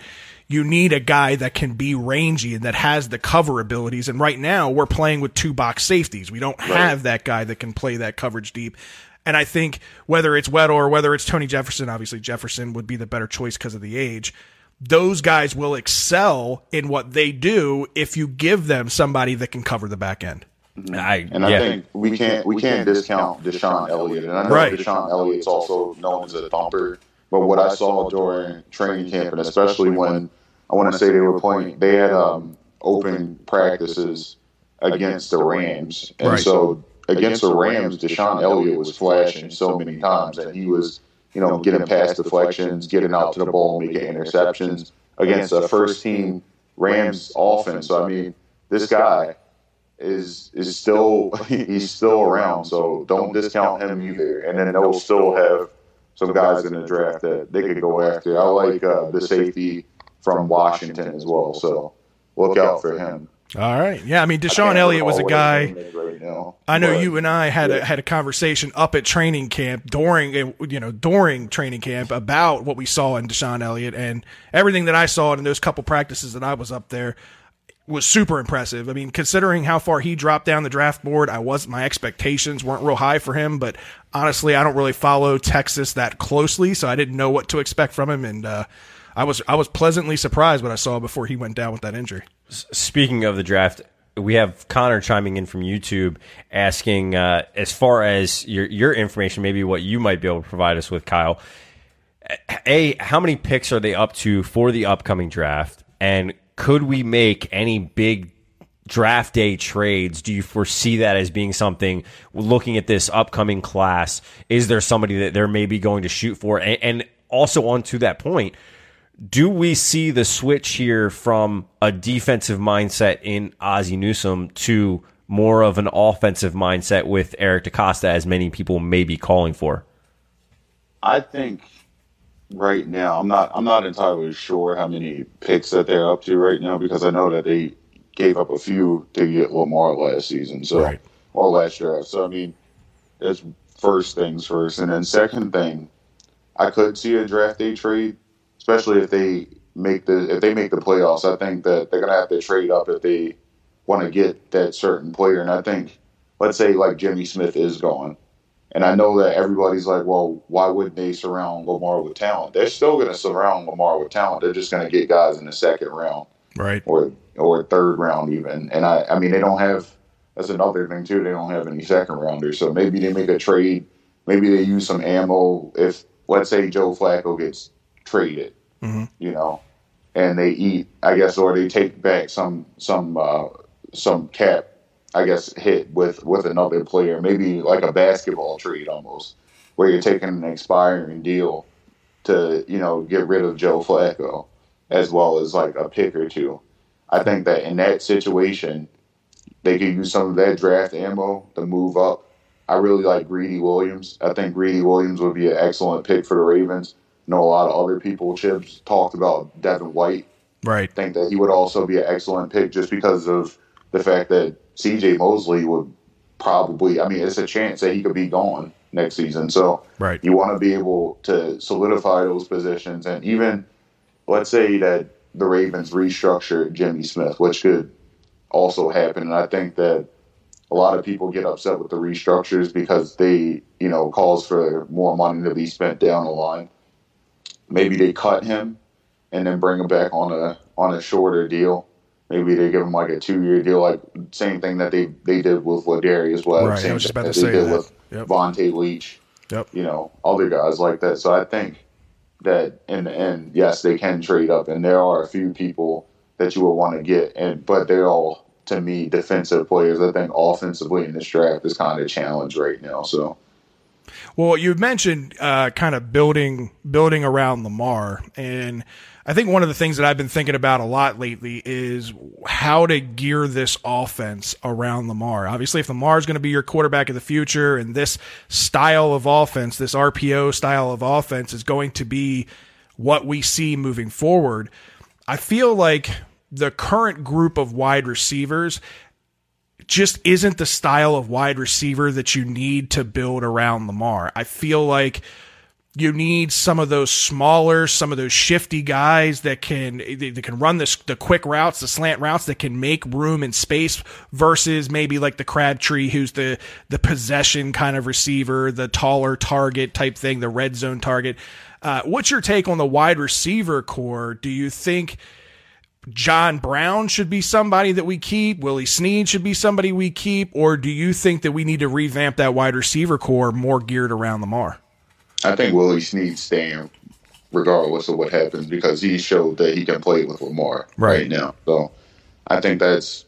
you need a guy that can be rangy and that has the cover abilities. And right now we're playing with two box safeties. We don't have that guy that can play that coverage deep. And I think whether it's Weddle or whether it's Tony Jefferson, obviously Jefferson would be the better choice because of the age. Those guys will excel in what they do if you give them somebody that can cover the back end. I And I yeah. think we can't we can't discount DeShon Elliott. And I know Right. DeShon Elliott's also known as a thumper. But what I saw during training camp, and especially when I want to say they were playing, they had um, open practices against the Rams, and Right. so against the Rams, DeShon Elliott was flashing so many times, and he was, you know, getting past deflections, getting out to the ball, making interceptions against a first team Rams offense. So I mean, this guy is is still he's still around, so don't discount him either. And then they'll still have some guys in the draft that they could go after. I like uh, the safety from Washington as well, so look out for him. All right. Yeah, I mean DeShon can't Elliott was a guy his name is right now, I know you and I had a, had a conversation up at training camp during uh, you know during training camp about what we saw in DeShon Elliott and everything that I saw in those couple practices that I was up there was super impressive. I mean, considering how far he dropped down the draft board, I was my expectations weren't real high for him, but honestly, I don't really follow Texas that closely, so I didn't know what to expect from him and uh I was I was pleasantly surprised what I saw before he went down with that injury. Speaking of the draft, we have Connor chiming in from YouTube asking, uh, as far as your your information, maybe what you might be able to provide us with, Kyle. A, how many picks are they up to for the upcoming draft? And could we make any big draft day trades? Do you foresee that as being something looking at this upcoming class? Is there somebody that they're maybe going to shoot for? And, and also, on to that point, do we see the switch here from a defensive mindset in Ozzie Newsome to more of an offensive mindset with Eric DeCosta, as many people may be calling for? I think right now I'm not I'm not entirely sure how many picks that they're up to right now because I know that they gave up a few to get Lamar last season, so Right. or last draft. So I mean, it's first things first, and then second thing, I could see a draft day trade, especially if they make the if they make the playoffs. I think that they're gonna have to trade up if they want to get that certain player, and I think let's say like Jimmy Smith is gone. And I know that everybody's like, well, why wouldn't they surround Lamar with talent? They're still going to surround Lamar with talent. They're just going to get guys in the second round Right. or or third round even. And I, I mean, they don't have. That's another thing too. They don't have any second rounders. So maybe they make a trade. Maybe they use some ammo. If let's say Joe Flacco gets traded, you know, and they eat, I guess, or they take back some some uh, some cap, I guess, hit with with another player. Maybe like a basketball trade almost, where you're taking an expiring deal to you know get rid of Joe Flacco as well as like a pick or two. I think that in that situation, they could use some of that draft ammo to move up. I really like Greedy Williams. I think Greedy Williams would be an excellent pick for the Ravens. Know a lot of other people, Chips, talked about Devin White. Right. think that he would also be an excellent pick just because of the fact that CJ Mosley would probably, I mean, it's a chance that he could be gone next season. So Right. you want to be able to solidify those positions. And even, let's say that the Ravens restructure Jimmy Smith, which could also happen. And I think that a lot of people get upset with the restructures because they, you know, calls for more money to be spent down the line. Maybe they cut him and then bring him back on a on a shorter deal. Maybe they give him like a two year deal, like same thing that they they did with Lardarius Webb. Right, same thing to they say did that. with Yep. Vonta Leach. Yep. You know, other guys like that. So I think that in the end, yes, they can trade up, and there are a few people that you would want to get, and but they're all to me defensive players. I think offensively in this draft is kind of challenged right now. So Well, you mentioned uh, kind of building building around Lamar, and I think one of the things that I've been thinking about a lot lately is how to gear this offense around Lamar. Obviously, if Lamar is going to be your quarterback of the future, and this style of offense, this RPO style of offense, is going to be what we see moving forward, I feel like the current group of wide receivers just isn't the style of wide receiver that you need to build around Lamar. I feel like you need some of those smaller, some of those shifty guys that can they can run this the quick routes, the slant routes that can make room and space versus maybe like the Crabtree who's the the possession kind of receiver, the taller target type thing, the red zone target. Uh, what's your take on the wide receiver corps? Do you think John Brown should be somebody that we keep? Willie Snead should be somebody we keep? Or do you think that we need to revamp that wide receiver corps more geared around Lamar? I think Willie Snead's staying regardless of what happens because he showed that he can play with Lamar Right. right, now. So I think that's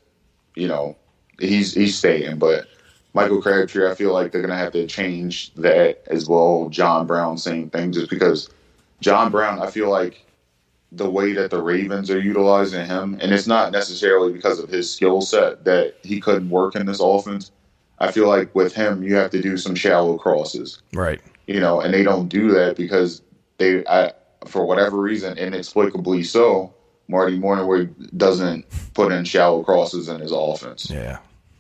you know he's he's staying, but Michael Crabtree, I feel like they're gonna have to change that as well. John Brown, same thing, just because John Brown, I feel like the way that the Ravens are utilizing him, and it's not necessarily because of his skill set that he couldn't work in this offense. I feel like with him, you have to do some shallow crosses Right. you know, and they don't do that because they, I, for whatever reason, inexplicably so, Marty Mornhinweg doesn't put in shallow crosses in his offense. Yeah.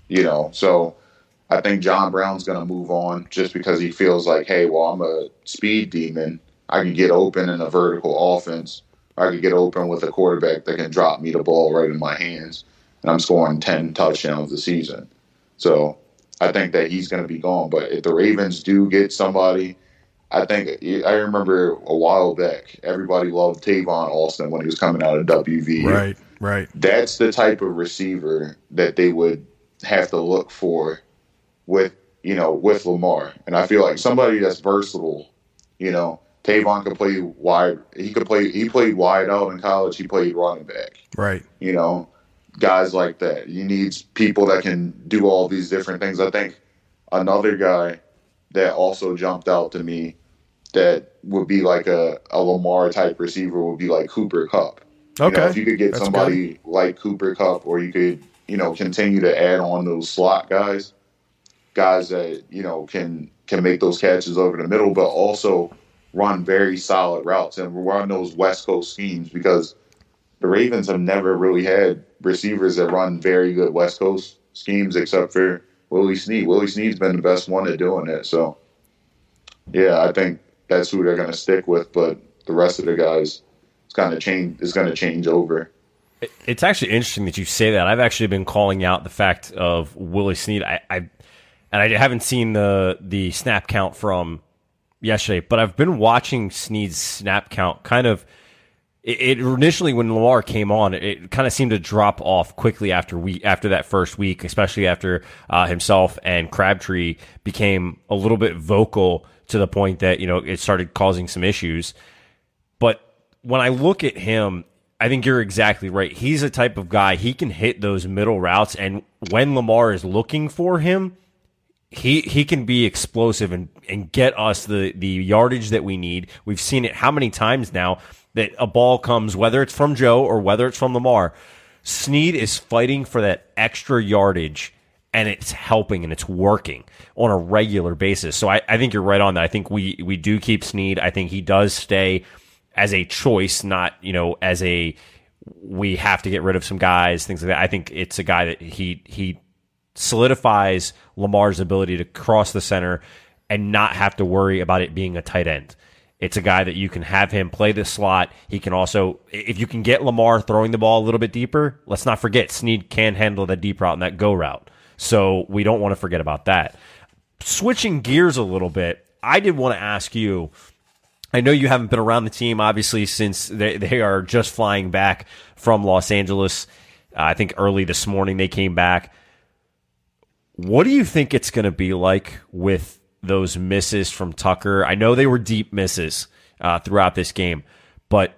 You know, so I think John Brown's going to move on just because he feels like, hey, well, I'm a speed demon. I can get open in a vertical offense. I could get open with a quarterback that can drop me the ball right in my hands, and I'm scoring ten touchdowns a season. So I think that he's going to be gone. But if the Ravens do get somebody, I think I remember a while back, everybody loved Tavon Austin when he was coming out of WVU. Right. Right. That's the type of receiver that they would have to look for with you know with Lamar, and I feel like somebody that's versatile. You know, Tavon could play wide. He could play. He played wide out in college. He played running back. Right. You know, guys like that. You need people that can do all these different things. I think another guy that also jumped out to me that would be like a, a Lamar type receiver would be like Cooper Kupp. You know, Okay. if you could get That's somebody like Cooper Kupp, or you could, you know, continue to add on those slot guys, guys that you know can can make those catches over the middle, but also run very solid routes and run those West Coast schemes because the Ravens have never really had receivers that run very good West Coast schemes except for Willie Snead. Willie Snead's been the best one at doing it. So, yeah, I think that's who they're going to stick with. But the rest of the guys, it's kind of change. Is going to change over. It's actually interesting that you say that. I've actually been calling out the fact of Willie Snead. I, I and I haven't seen the the snap count from yesterday, but I've been watching Snead's snap count. Kind of, it, it initially when Lamar came on, it, it kind of seemed to drop off quickly after we after that first week, especially after uh, himself and Crabtree became a little bit vocal to the point that you know it started causing some issues. But when I look at him, I think you're exactly right. He's a type of guy, he can hit those middle routes. And when Lamar is looking for him, he he can be explosive and, and get us the, the yardage that we need. We've seen it how many times now that a ball comes, whether it's from Joe or whether it's from Lamar. Snead is fighting for that extra yardage and it's helping and it's working on a regular basis. So I, I think you're right on that. I think we, we do keep Snead. I think he does stay as a choice, not, you know, as a we have to get rid of some guys, things like that. I think it's a guy that he he solidifies Lamar's ability to cross the center and not have to worry about it being a tight end. It's a guy that you can have him play the slot. He can also, if you can get Lamar throwing the ball a little bit deeper, let's not forget Snead can handle that deep route and that go route. So we don't want to forget about that. Switching gears a little bit, I did want to ask you. I know you haven't been around the team, obviously, since they, they are just flying back from Los Angeles. Uh, I think early this morning they came back. What do you think it's going to be like with those misses from Tucker? I know they were deep misses uh, throughout this game, but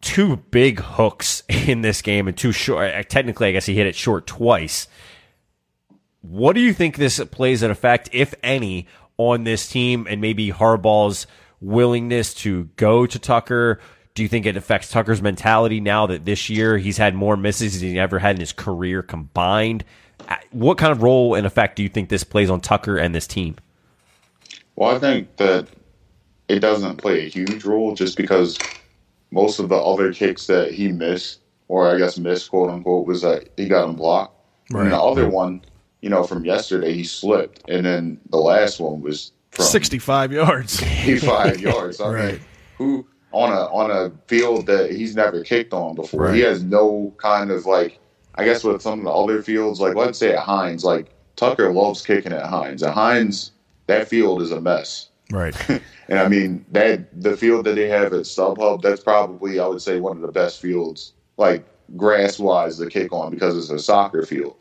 two big hooks in this game and two short. Technically, I guess he hit it short twice. What do you think this plays an effect, if any, on this team and maybe Harbaugh's willingness to go to Tucker? Do you think it affects Tucker's mentality now that this year he's had more misses than he ever had in his career combined? Uh, What kind of role and effect do you think this plays on Tucker and this team? Well, I think that it doesn't play a huge role just because most of the other kicks that he missed, or I guess missed, quote unquote, was that he got them blocked. And the other one, you know, from yesterday, he slipped. And then the last one was from 65 yards. 65 yards. I Right. mean, who on a on a field that he's never kicked on before. Right. He has no kind of like I guess with some of the other fields, like let's say at Heinz, like Tucker loves kicking at Heinz. At Heinz, that field is a mess. Right. And I mean that the field that they have at StubHub, that's probably I would say one of the best fields, like grass wise, to kick on because it's a soccer field.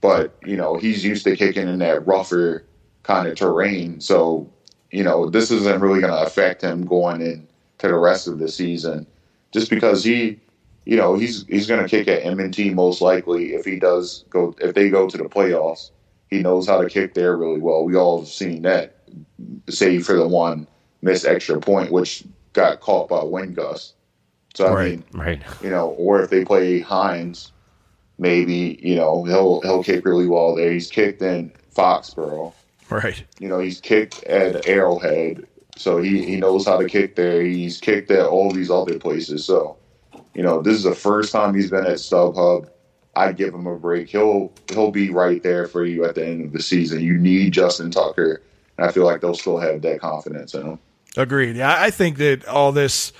But you know he's used to kicking in that rougher kind of terrain, so you know this isn't really going to affect him going into the rest of the season, just because he, you know, he's he's going to kick at M&T most likely if he does go if they go to the playoffs. He knows how to kick there really well. We all have seen that, save for the one missed extra point, which got caught by wind gust. So I Right. mean, Right. you know, or if they play Heinz, maybe you know he'll he'll kick really well there. He's kicked in Foxborough. Right. You know, he's kicked at Arrowhead, so he he knows how to kick there. He's kicked at all these other places. So, you know, this is the first time he's been at StubHub. I'd give him a break. He'll he'll be right there for you at the end of the season. You need Justin Tucker, and I feel like they'll still have that confidence in him. Agreed. Yeah, I think that all this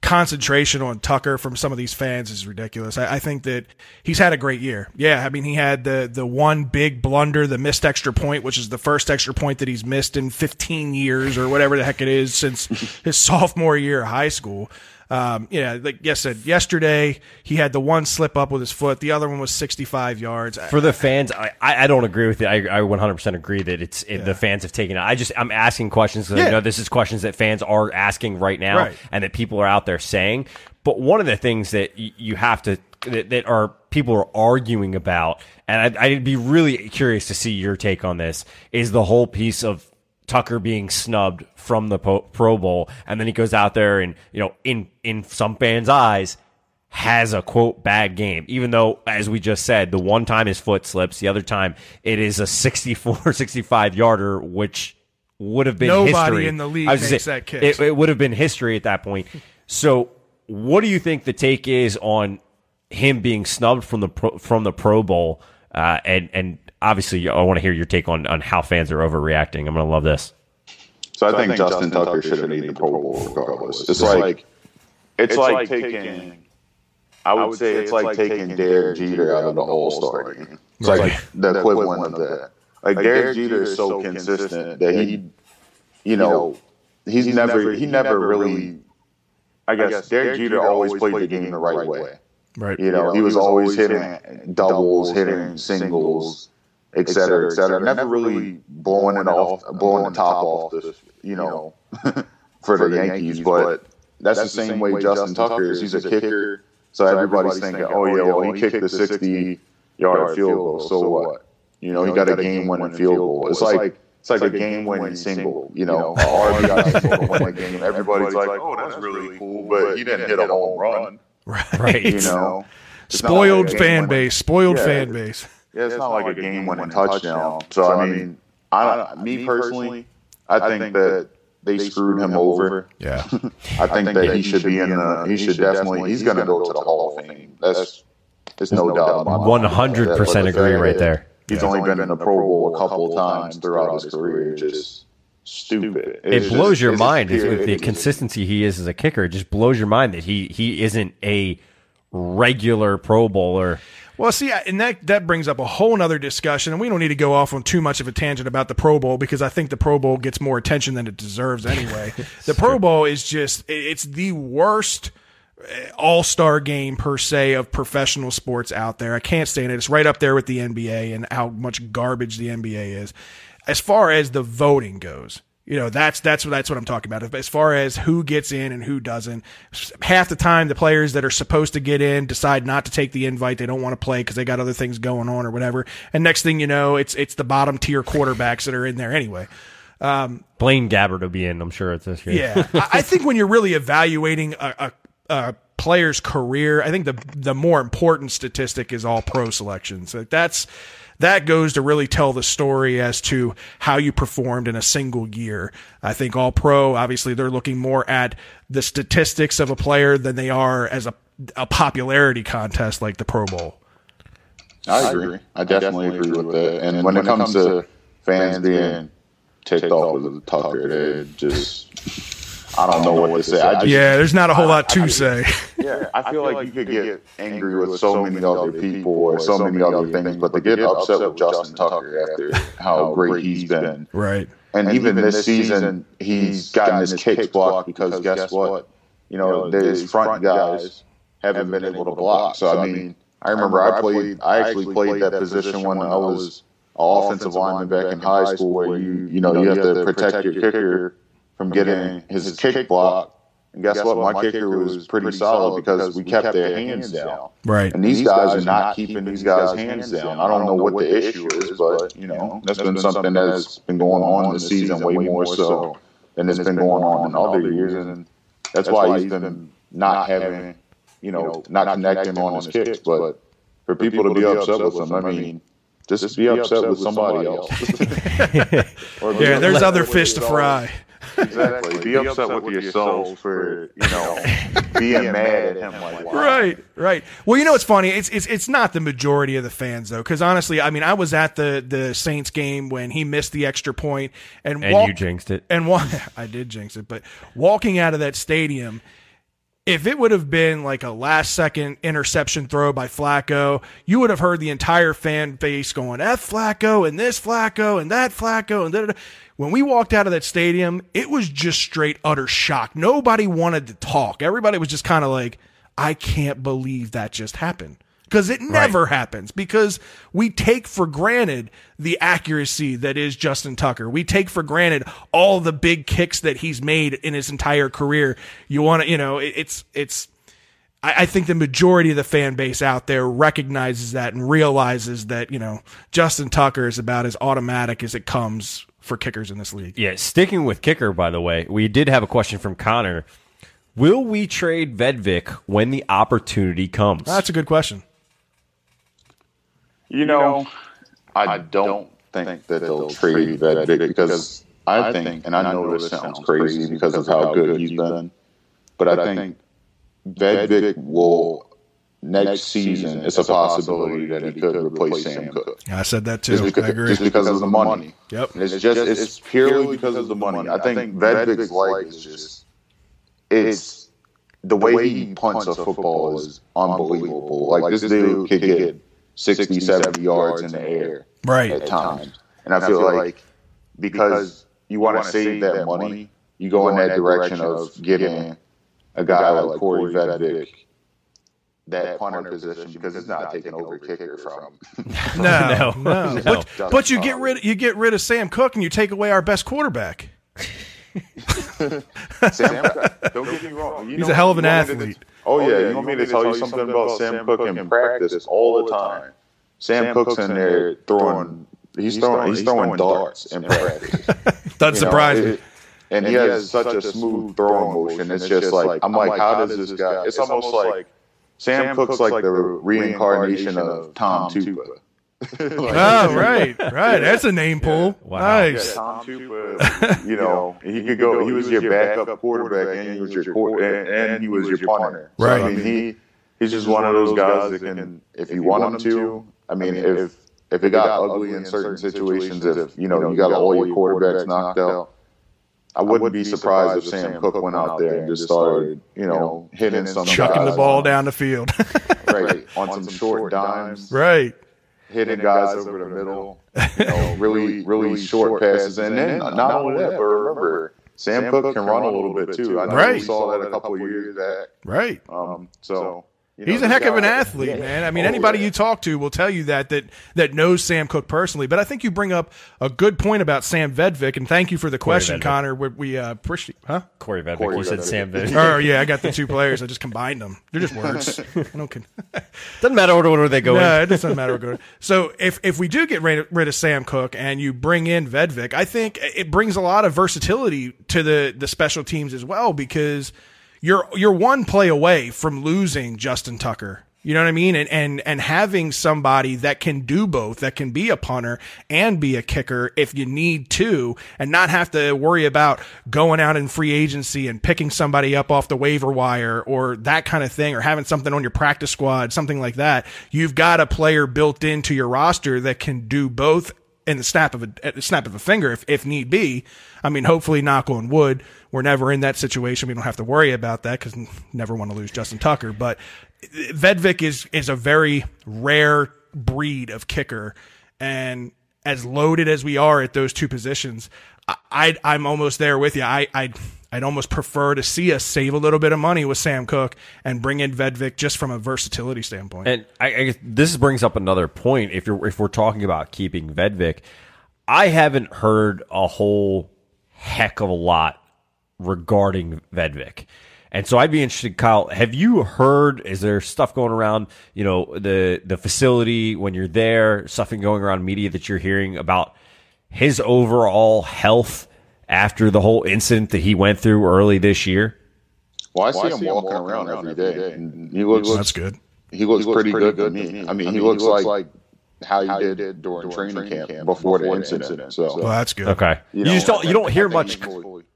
concentration on Tucker from some of these fans is ridiculous. I, I think that he's had a great year. Yeah, I mean he had the the one big blunder, the missed extra point, which is the first extra point that he's missed in 15 years or whatever the heck it is since his sophomore year of high school. Um, yeah, like I said, yesterday he had the one slip up with his foot. The other one was 65 yards. For the fans, I, I I don't agree with it. I, I 100% agree that it's it, the fans have taken it. I just I'm asking questions because Yeah. I know this is questions that fans are asking right now Right. and that people are out there saying. But one of the things that you have to that, that are people are arguing about, and I'd, I'd be really curious to see your take on this, is the whole piece of Tucker being snubbed from the po- Pro Bowl, and then he goes out there and you know, in in some fans' eyes, has a quote bad game, even though, as we just said, the one time his foot slips, the other time it is a 64, 65 yarder, which would have been Nobody history. in the league I was gonna makes say, that kick. It, it would have been history at that point. So, what do you think the take is on him being snubbed from the pro, from the Pro Bowl? Uh, and and obviously, I want to hear your take on on how fans are overreacting. I'm going to love this. So I think Justin Tucker should have made the Pro Bowl regardless. It's like it's like taking. I would say it's like taking Derek Jeter out of the All Star game. It's like the equivalent of that. Like Derek Jeter is so consistent that he, you know, he's never he never really. I guess Derek Jeter always played the game the right way. right. You know, he was always hitting doubles, hitting singles, et cetera, et cetera. Never really blowing it off, blowing the top off the, you know, for the Yankees. But that's the same way Justin Tucker is. He's a kicker. So everybody's thinking, oh, oh yeah, well, he kicked the 60 yard field goal. So what? You know, he got a game winning field goal. It's like, it's like a game winning single, you know, a RBI single to win the game. Everybody's like, oh, oh that's really cool, but he didn't hit a home run, Right. you know. Spoiled like fan base. Spoiled Yeah. fan base. Yeah, it's, not, like, a game-winning touchdown. So I mean, I, me personally, I think that they screwed him over. Yeah. I think that he should be in the. He should definitely. He's going to go to the Hall of Fame. That's there's no doubt. about it. One hundred percent agree right that there. He's only been in the Pro Bowl a couple of times throughout his career. Just stupid. It It's blows just- your mind just- with the it- consistency he is as a kicker. It just blows your mind that he he isn't a regular Pro Bowler. Well, see, and that that brings up a whole nother discussion, and we don't need to go off on too much of a tangent about the Pro Bowl because I think the Pro Bowl gets more attention than it deserves anyway. the Pro Bowl is just it's the worst eh, all star game per se of professional sports out there. I can't stand it. It's right up there with the NBA and how much garbage the NBA is. As far as the voting goes, you know, that's that's what that's what I'm talking about. As far as who gets in and who doesn't, half the time the players that are supposed to get in decide not to take the invite. They don't want to play because they got other things going on or whatever. And next thing you know, it's it's the bottom tier quarterbacks that are in there anyway. Um, Blaine Gabbert will be in. I'm sure it's this year. Yeah, I I think when you're really evaluating a, a, a player's career, I think the the more important statistic is all pro selections. Like that's that goes to really tell the story as to how you performed in a single year. I think all pro, obviously, they're looking more at the statistics of a player than they are as a a popularity contest like the Pro Bowl. I agree. I definitely agree with that. And when it comes to fans being ticked off with Tucker, they just I don't know what to say. I just, Yeah, there's not a whole lot to say. Yeah, I feel like you could get angry with so many other people or so many other things, but to get upset with Justin Tucker after how great he's been, Right. and even this season he's gotten his kicks blocked because guess what? You know, his front guys haven't been able to block. So I mean, I remember I played. I actually played that position when I was an offensive lineman back in high school, where you you know you have to protect your kicker from getting his kick blocked. And guess what? My kicker was pretty solid because we kept their hands down. Right. And these guys are not keeping these guys' hands down. I don't know what the issue is, but you know that's been something that's been going on this season way more so than it's been going on in other years, and that's why he's been not having, you know, not connecting on his kicks. But for people to be upset with him, I mean, just be upset with somebody else. Or Yeah, there's other fish to yourself. fry. Exactly. Be upset with yourself for you know being mad at him like that. Right, right. Well, you know what's funny? It's it's it's not the majority of the fans though, because honestly, I mean, I was at the the Saints game when he missed the extra point, and And walk- you jinxed it. And wa- I did jinx it, but walking out of that stadium, if it would have been like a last second interception throw by Flacco, you would have heard the entire fan base going F Flacco and this Flacco and that Flacco and da When we walked out of that stadium, it was just straight utter shock. Nobody wanted to talk. Everybody was just kind of like, I can't believe that just happened because it never right. happens because we take for granted the accuracy that is Justin Tucker. We take for granted all the big kicks that he's made in his entire career. You want to, you know, it, it's, it's, I, I think the majority of the fan base out there recognizes that and realizes that, you know, Justin Tucker is about as automatic as it comes for kickers in this league. Yeah. Sticking with kicker, by the way, we did have a question from Connor. Will we trade Vedvik when the opportunity comes? That's a good question. You know, I don't think that they'll trade Vedvik because I think, and I know this sounds crazy because of how good he's been, but I think Vedvik will next season. It's a possibility that he could replace Sam Koch. I said that too. Just because, I agree. Just because of the money. Yep. It's just it's purely because of the money. I think Vedvik's life is just it's the way he punts a football is unbelievable. Like this dude could get 60, 70 yards in the air right. at times. And I feel like because you want to save that money, you go in that direction of getting a guy like Kaare Vedvik that punter position because it's not taking over kicker from. no, no, no. But, but you get rid you get rid of Sam Koch and you take away our best quarterback. Sam, don't get me wrong. You He's know, a hell of an athlete. Oh yeah, you want me to tell you something about Sam Koch in practice all the time? Sam Koch's in there throwing. He's throwing. He's throwing darts in practice. Doesn't surprise me. And he has such a smooth throwing motion. It's just like I'm like, how does this guy? It's almost like Sam Koch's like the reincarnation of Tom Tupa. like, oh right, right. That's a name pull. Yeah. Wow. Nice. Yeah, Tom Tupa, you know, he could go. He was your backup quarterback, and he was your and, and he was your punter. Right. So, I mean, he he's just one of those guys that can, if you want him to. I mean, if if it got ugly in certain situations, if you know you got all your quarterbacks knocked out. I wouldn't be surprised if Sam Koch went out there and just started, you know, hitting some chucking the ball down the field, right, on some short dimes, right hitting guys over the middle, you know, really, really short passes. And then not only that, but remember, Sam Koch can run a little bit too. I know right. we saw that a couple of years back. Right. Um, so you know, He's a heck of an athlete, yeah. man. I mean, oh, anybody yeah. you talk to will tell you that that that knows Sam Koch personally. But I think you bring up a good point about Sam Vedvik, and thank you for the question, Connor. We, we uh, appreciate, huh? Kaare Vedvik. Corey you said Sam Vedvik. oh yeah, I got the two players. I just combined them. They're just words. I don't. doesn't matter what order they go no, in. it doesn't matter what order. So if if we do get rid, rid of Sam Koch and you bring in Vedvik, I think it brings a lot of versatility to the the special teams as well because you're you're one play away from losing Justin Tucker you know what I mean? And and and having somebody that can do both, that can be a punter and be a kicker if you need to, and not have to worry about going out in free agency and picking somebody up off the waiver wire or that kind of thing, or having something on your practice squad, something like that. You've got a player built into your roster that can do both in the snap of a snap of a finger if, if need be. I mean, hopefully, knock on wood, we're never in that situation. We don't have to worry about that because never want to lose Justin Tucker. But Vedvik is is a very rare breed of kicker, and as loaded as we are at those two positions, I, I am almost there with you. I I I'd almost prefer to see us save a little bit of money with Sam Koch and bring in Vedvik just from a versatility standpoint. And I, I this brings up another point. If you're if we're talking about keeping Vedvik, I haven't heard a whole heck of a lot regarding Vedvik. And so I'd be interested, Kyle. Have you heard? Is there stuff going around? You know, the the facility when you're there, something going around media that you're hearing about his overall health after the whole incident that he went through early this year. Well, I see, well, I him, see walking him walking around, around every day. day. And he looks that's good. He looks, he looks pretty, pretty, good, good to me. me. I mean, he, he looks, looks like, like how you, did, did during, during training, camp, camp before, before, the incident. incident. So, well, that's good. Okay, you, know, you just don't you don't hear much.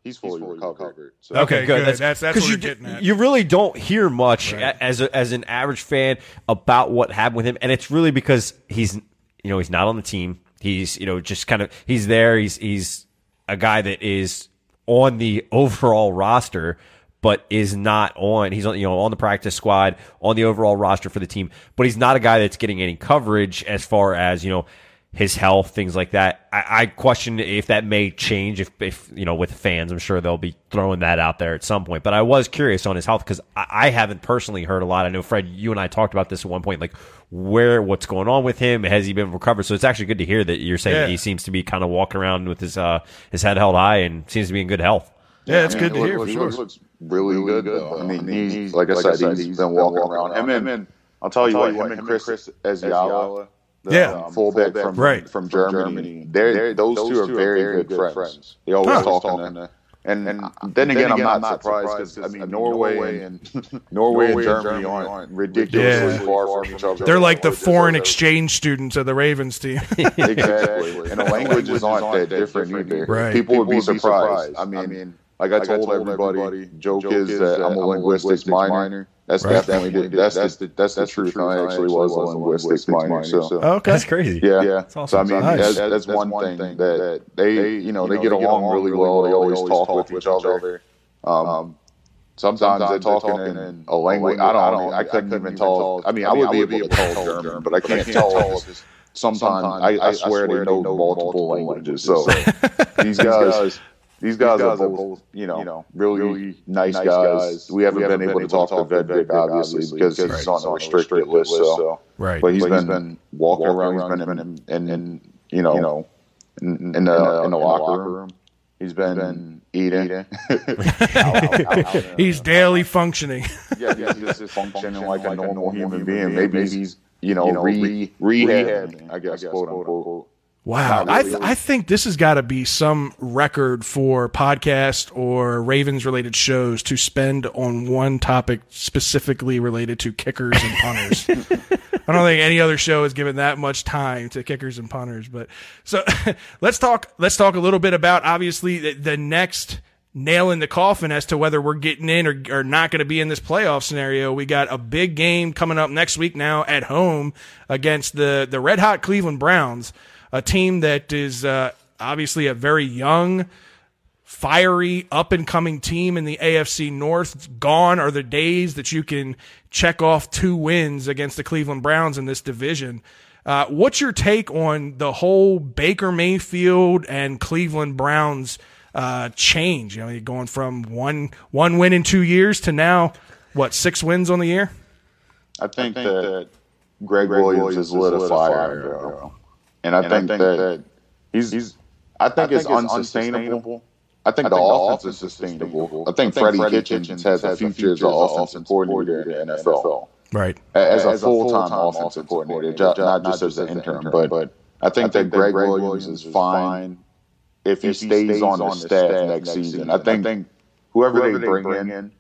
He's fully, fully recovered. So. Okay, good. That's that's, that's what you, getting at. You really don't hear much right. as a, as an average fan about what happened with him, and it's really because he's you know he's not on the team. He's you know just kind of he's there. He's he's a guy that is on the overall roster, but is not on. He's on, you know, on the practice squad, on the overall roster for the team, but he's not a guy that's getting any coverage as far as you know his health, things like that. I, I question if that may change if, if, you know, with fans. I'm sure they'll be throwing that out there at some point. But I was curious on his health because I, I haven't personally heard a lot. I know, Fred, you and I talked about this at one point, like where, what's going on with him? Has he been recovered? So it's actually good to hear that you're saying Yeah. that he seems to be kind of walking around with his, uh, his head held high and seems to be in good health. Yeah, it's I good to he hear for looks- sure. He looks really, good, though. I mean, he's like I said, he's been walking around. Him and I'll tell you what, him and Chris Ezeala, the Yeah. um, fullback from Right. from Germany, they're those two are very good friends. They always Huh. talking to. And, and then again, I'm not surprised because I mean Norway and Norway and Germany aren't ridiculously Yeah. far from each other. They're like the foreign exchange students of the Ravens team. exactly, and the languages aren't that different either. Right. People would be surprised. I mean, like I told everybody, joke is that I'm a linguistics minor. That's Right. definitely the, that's the, that's the truth. I actually was a linguistics minor. So okay. That's crazy. yeah, yeah. awesome. So I mean, Nice. that's, that's one thing that they, you know, they get along really well. They always talk with each other. Um, sometimes they're talking in a language I don't know. I couldn't even tell. I mean, I would be able to tell German, but I can't tell. Sometimes I, I swear they know multiple languages. So these guys. These guys are both, you know, you know really nice guys. We haven't been able to talk to Vedvik, obviously, because he's on the restricted list. So, Right. but he's been walking around. He's been in, in, in you know, in, in the in the locker room. He's been eating. He's daily functioning. yeah, he's just functioning like a normal human being. Maybe he's, you know, re rehab, I guess, quote unquote. Wow. I, th- I think this has got to be some record for podcast or Ravens related shows to spend on one topic specifically related to kickers and punters. I don't think any other show has given that much time to kickers and punters. But so let's talk, let's talk a little bit about obviously the, the next nail in the coffin as to whether we're getting in or, or not going to be in this playoff scenario. We got a big game coming up next week now at home against the, the red hot Cleveland Browns, a team that is uh, obviously a very young, fiery, up and coming team in the AFC North. Gone are the days that you can check off two wins against the Cleveland Browns in this division. Uh, what's your take on the whole Baker Mayfield and Cleveland Browns uh, change? You know, you're going from one one win in two years to now what six wins on the year? I think, that Gregg, Williams is lit a fire, bro. And I think, that he's, he's I think it's unsustainable. I think the offense is sustainable. I think Freddie Kitchens has a future as an offensive coordinator in the NFL. Right. As a full-time offensive coordinator, ju- not just as an intern. But I think that Gregg Williams is fine if he stays on the staff next season. I think whoever they bring in,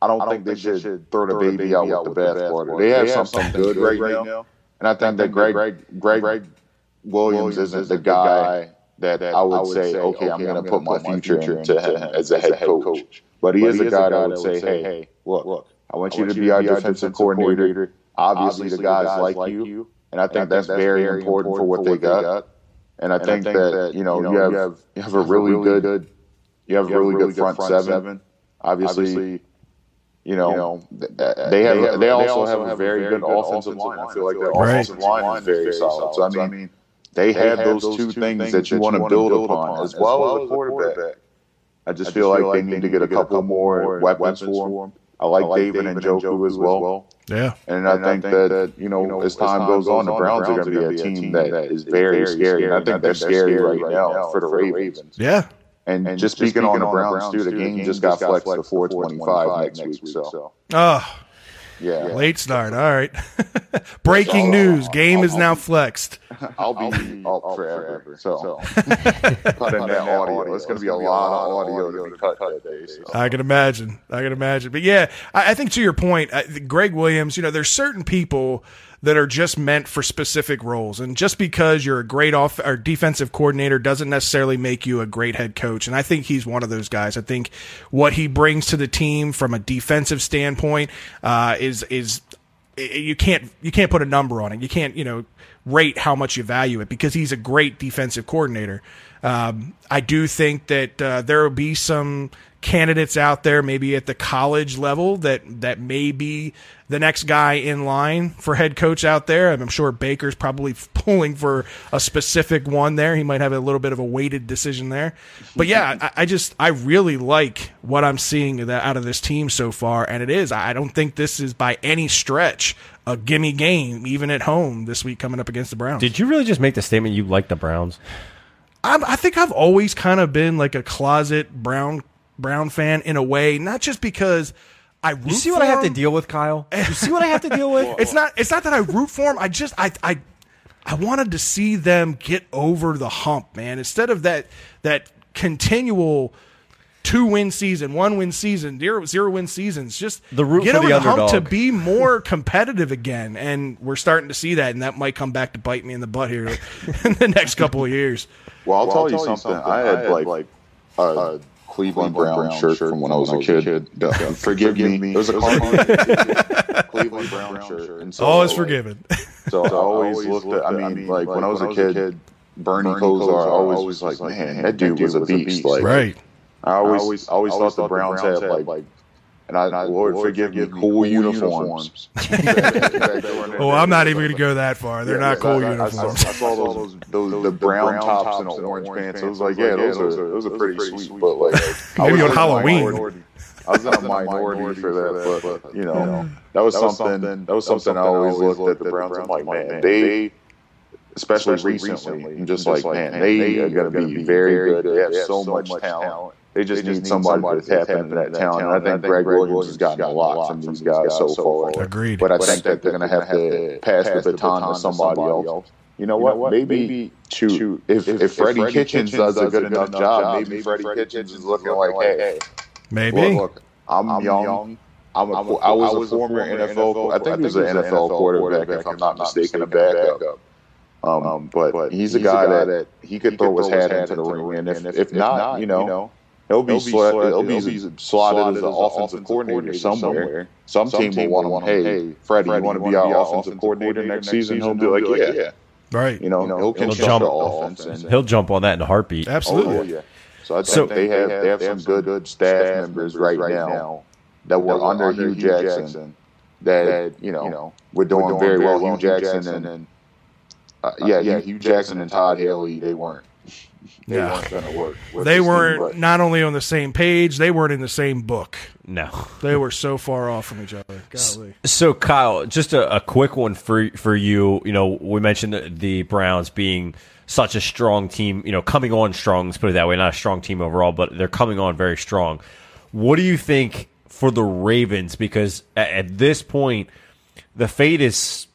I don't think they should throw the baby out with the bathwater. They have something good right now, and I think that Gregg Gregg Williams isn't the guy that I would say, okay, I'm going to put my future into him as a head coach. But he is a guy that would say, hey, look, I want you to be our defensive coordinator. Obviously, the guys like you, and I think that's very important for what they got. And I think that you know you have you have a really good you have a really good front seven. Obviously, you know, they have they also have a very good offensive line. I feel like their offensive line is very solid. So I mean, they have those two things that you want to build upon, as well as a quarterback. I just feel like they need to get a couple more weapons for them. I like David Njoku as well. Yeah. And I think that, you know, as time goes on, the Browns are going to be a team that is very scary. And I think they're scary right now for the Ravens. Yeah. And just speaking on the Browns, too, the game just got flexed to 425 next week. So, Oh, yeah. late start. All right. Breaking news: Game is now flexed. I'll be up forever. So, cut in that audio. It's going to be a lot of audio to be cut that day. So. I can imagine. I can imagine. But yeah, I, I think to your point, uh, Gregg Williams, you know, there's certain people that are just meant for specific roles. And just because you're a great off or defensive coordinator doesn't necessarily make you a great head coach. And I think he's one of those guys. I think what he brings to the team from a defensive standpoint uh, is is you can't you can't put a number on it. You can't you know rate how much you value it because he's a great defensive coordinator. Um, I do think that uh, there will be some candidates out there, maybe at the college level, that that may be the next guy in line for head coach out there. I'm sure Baker's probably pulling for a specific one there. He might have a little bit of a weighted decision there. But yeah, I, I just I really like what I'm seeing out of this team so far, and it is. I don't think this is by any stretch a gimme game, even at home this week coming up against the Browns. Did you really just make the statement you like the Browns? I'm, I think I've always kind of been like a closet Brown Brown fan in a way, not just because I root You see what I have to deal with, Kyle? You see what I have to deal with? It's not. It's not that I root for them. I just I I I wanted to see them get over the hump, man. Instead of that that continual two win season, one win season, zero zero win seasons. Just The root get for over the the, hump to be more competitive again, and we're starting to see that, and that might come back to bite me in the butt here in the next couple of years. Well, I'll, tell, you something. I had, like, a Cleveland Brown, shirt from when I was a kid. Uh, Forgive me. It was a Cleveland Brown shirt. And so, All is forgiven. So I always looked at. I mean, like when I was a kid, Bernie Kosar always was like, man, that dude was a beast. Like, right. I always, always thought the Browns had like, and I, Lord forgive me, cool uniforms. Oh, I'm not even going to go that far. They're not cool I, I, I, uniforms. I saw those, those, the brown tops and the orange pants. It was like, yeah, those are those are pretty sweet. But like, I Maybe on Halloween. I was in a minority for that, but, but you know, that was something. That was something I always looked at the Browns. I'm like, man, they, especially recently, I'm just like, man, they are going to be very good. They have so much talent. They just need somebody to tap into that talent. And I think Gregg Williams has gotten a lot from these guys so far. Agreed. But I think that they're going to have to pass the baton to somebody else. You know what? Maybe shoot. If if Freddie Kitchens does a good enough job, maybe Freddie Kitchens is looking like, hey, Maybe. look, look I'm, young. I'm a, I was a former NFL. I think he was an NFL quarterback, if I'm not mistaken, a backup. Um, but he's a guy that he could throw his hat into the ring, and if if not, you know. He'll be, sli- he'll be slotted as an offensive coordinator somewhere. Some team will want him. Hey, Freddie, you want to be our offensive coordinator next season? He'll be like, yeah. Right. You know, he'll construct jump- the offense. And, He'll jump on that in a heartbeat. Absolutely. Oh, yeah. So I think So- they have they have some good good staff members right now that were under Hue Jackson that you know were doing very well. Hue Jackson and uh, yeah, Hue, Hue Jackson and Todd Haley they weren't they No. weren't going to work. They weren't but- not only on the same page, they weren't in the same book. No. They were so far off from each other. Golly. So Kyle, just a, a quick one for for you. You know, we mentioned the, the Browns being such a strong team. You know, coming on strong. Let's put it that way. Not a strong team overall, but they're coming on very strong. What do you think for the Ravens? Because at, at this point, the fate is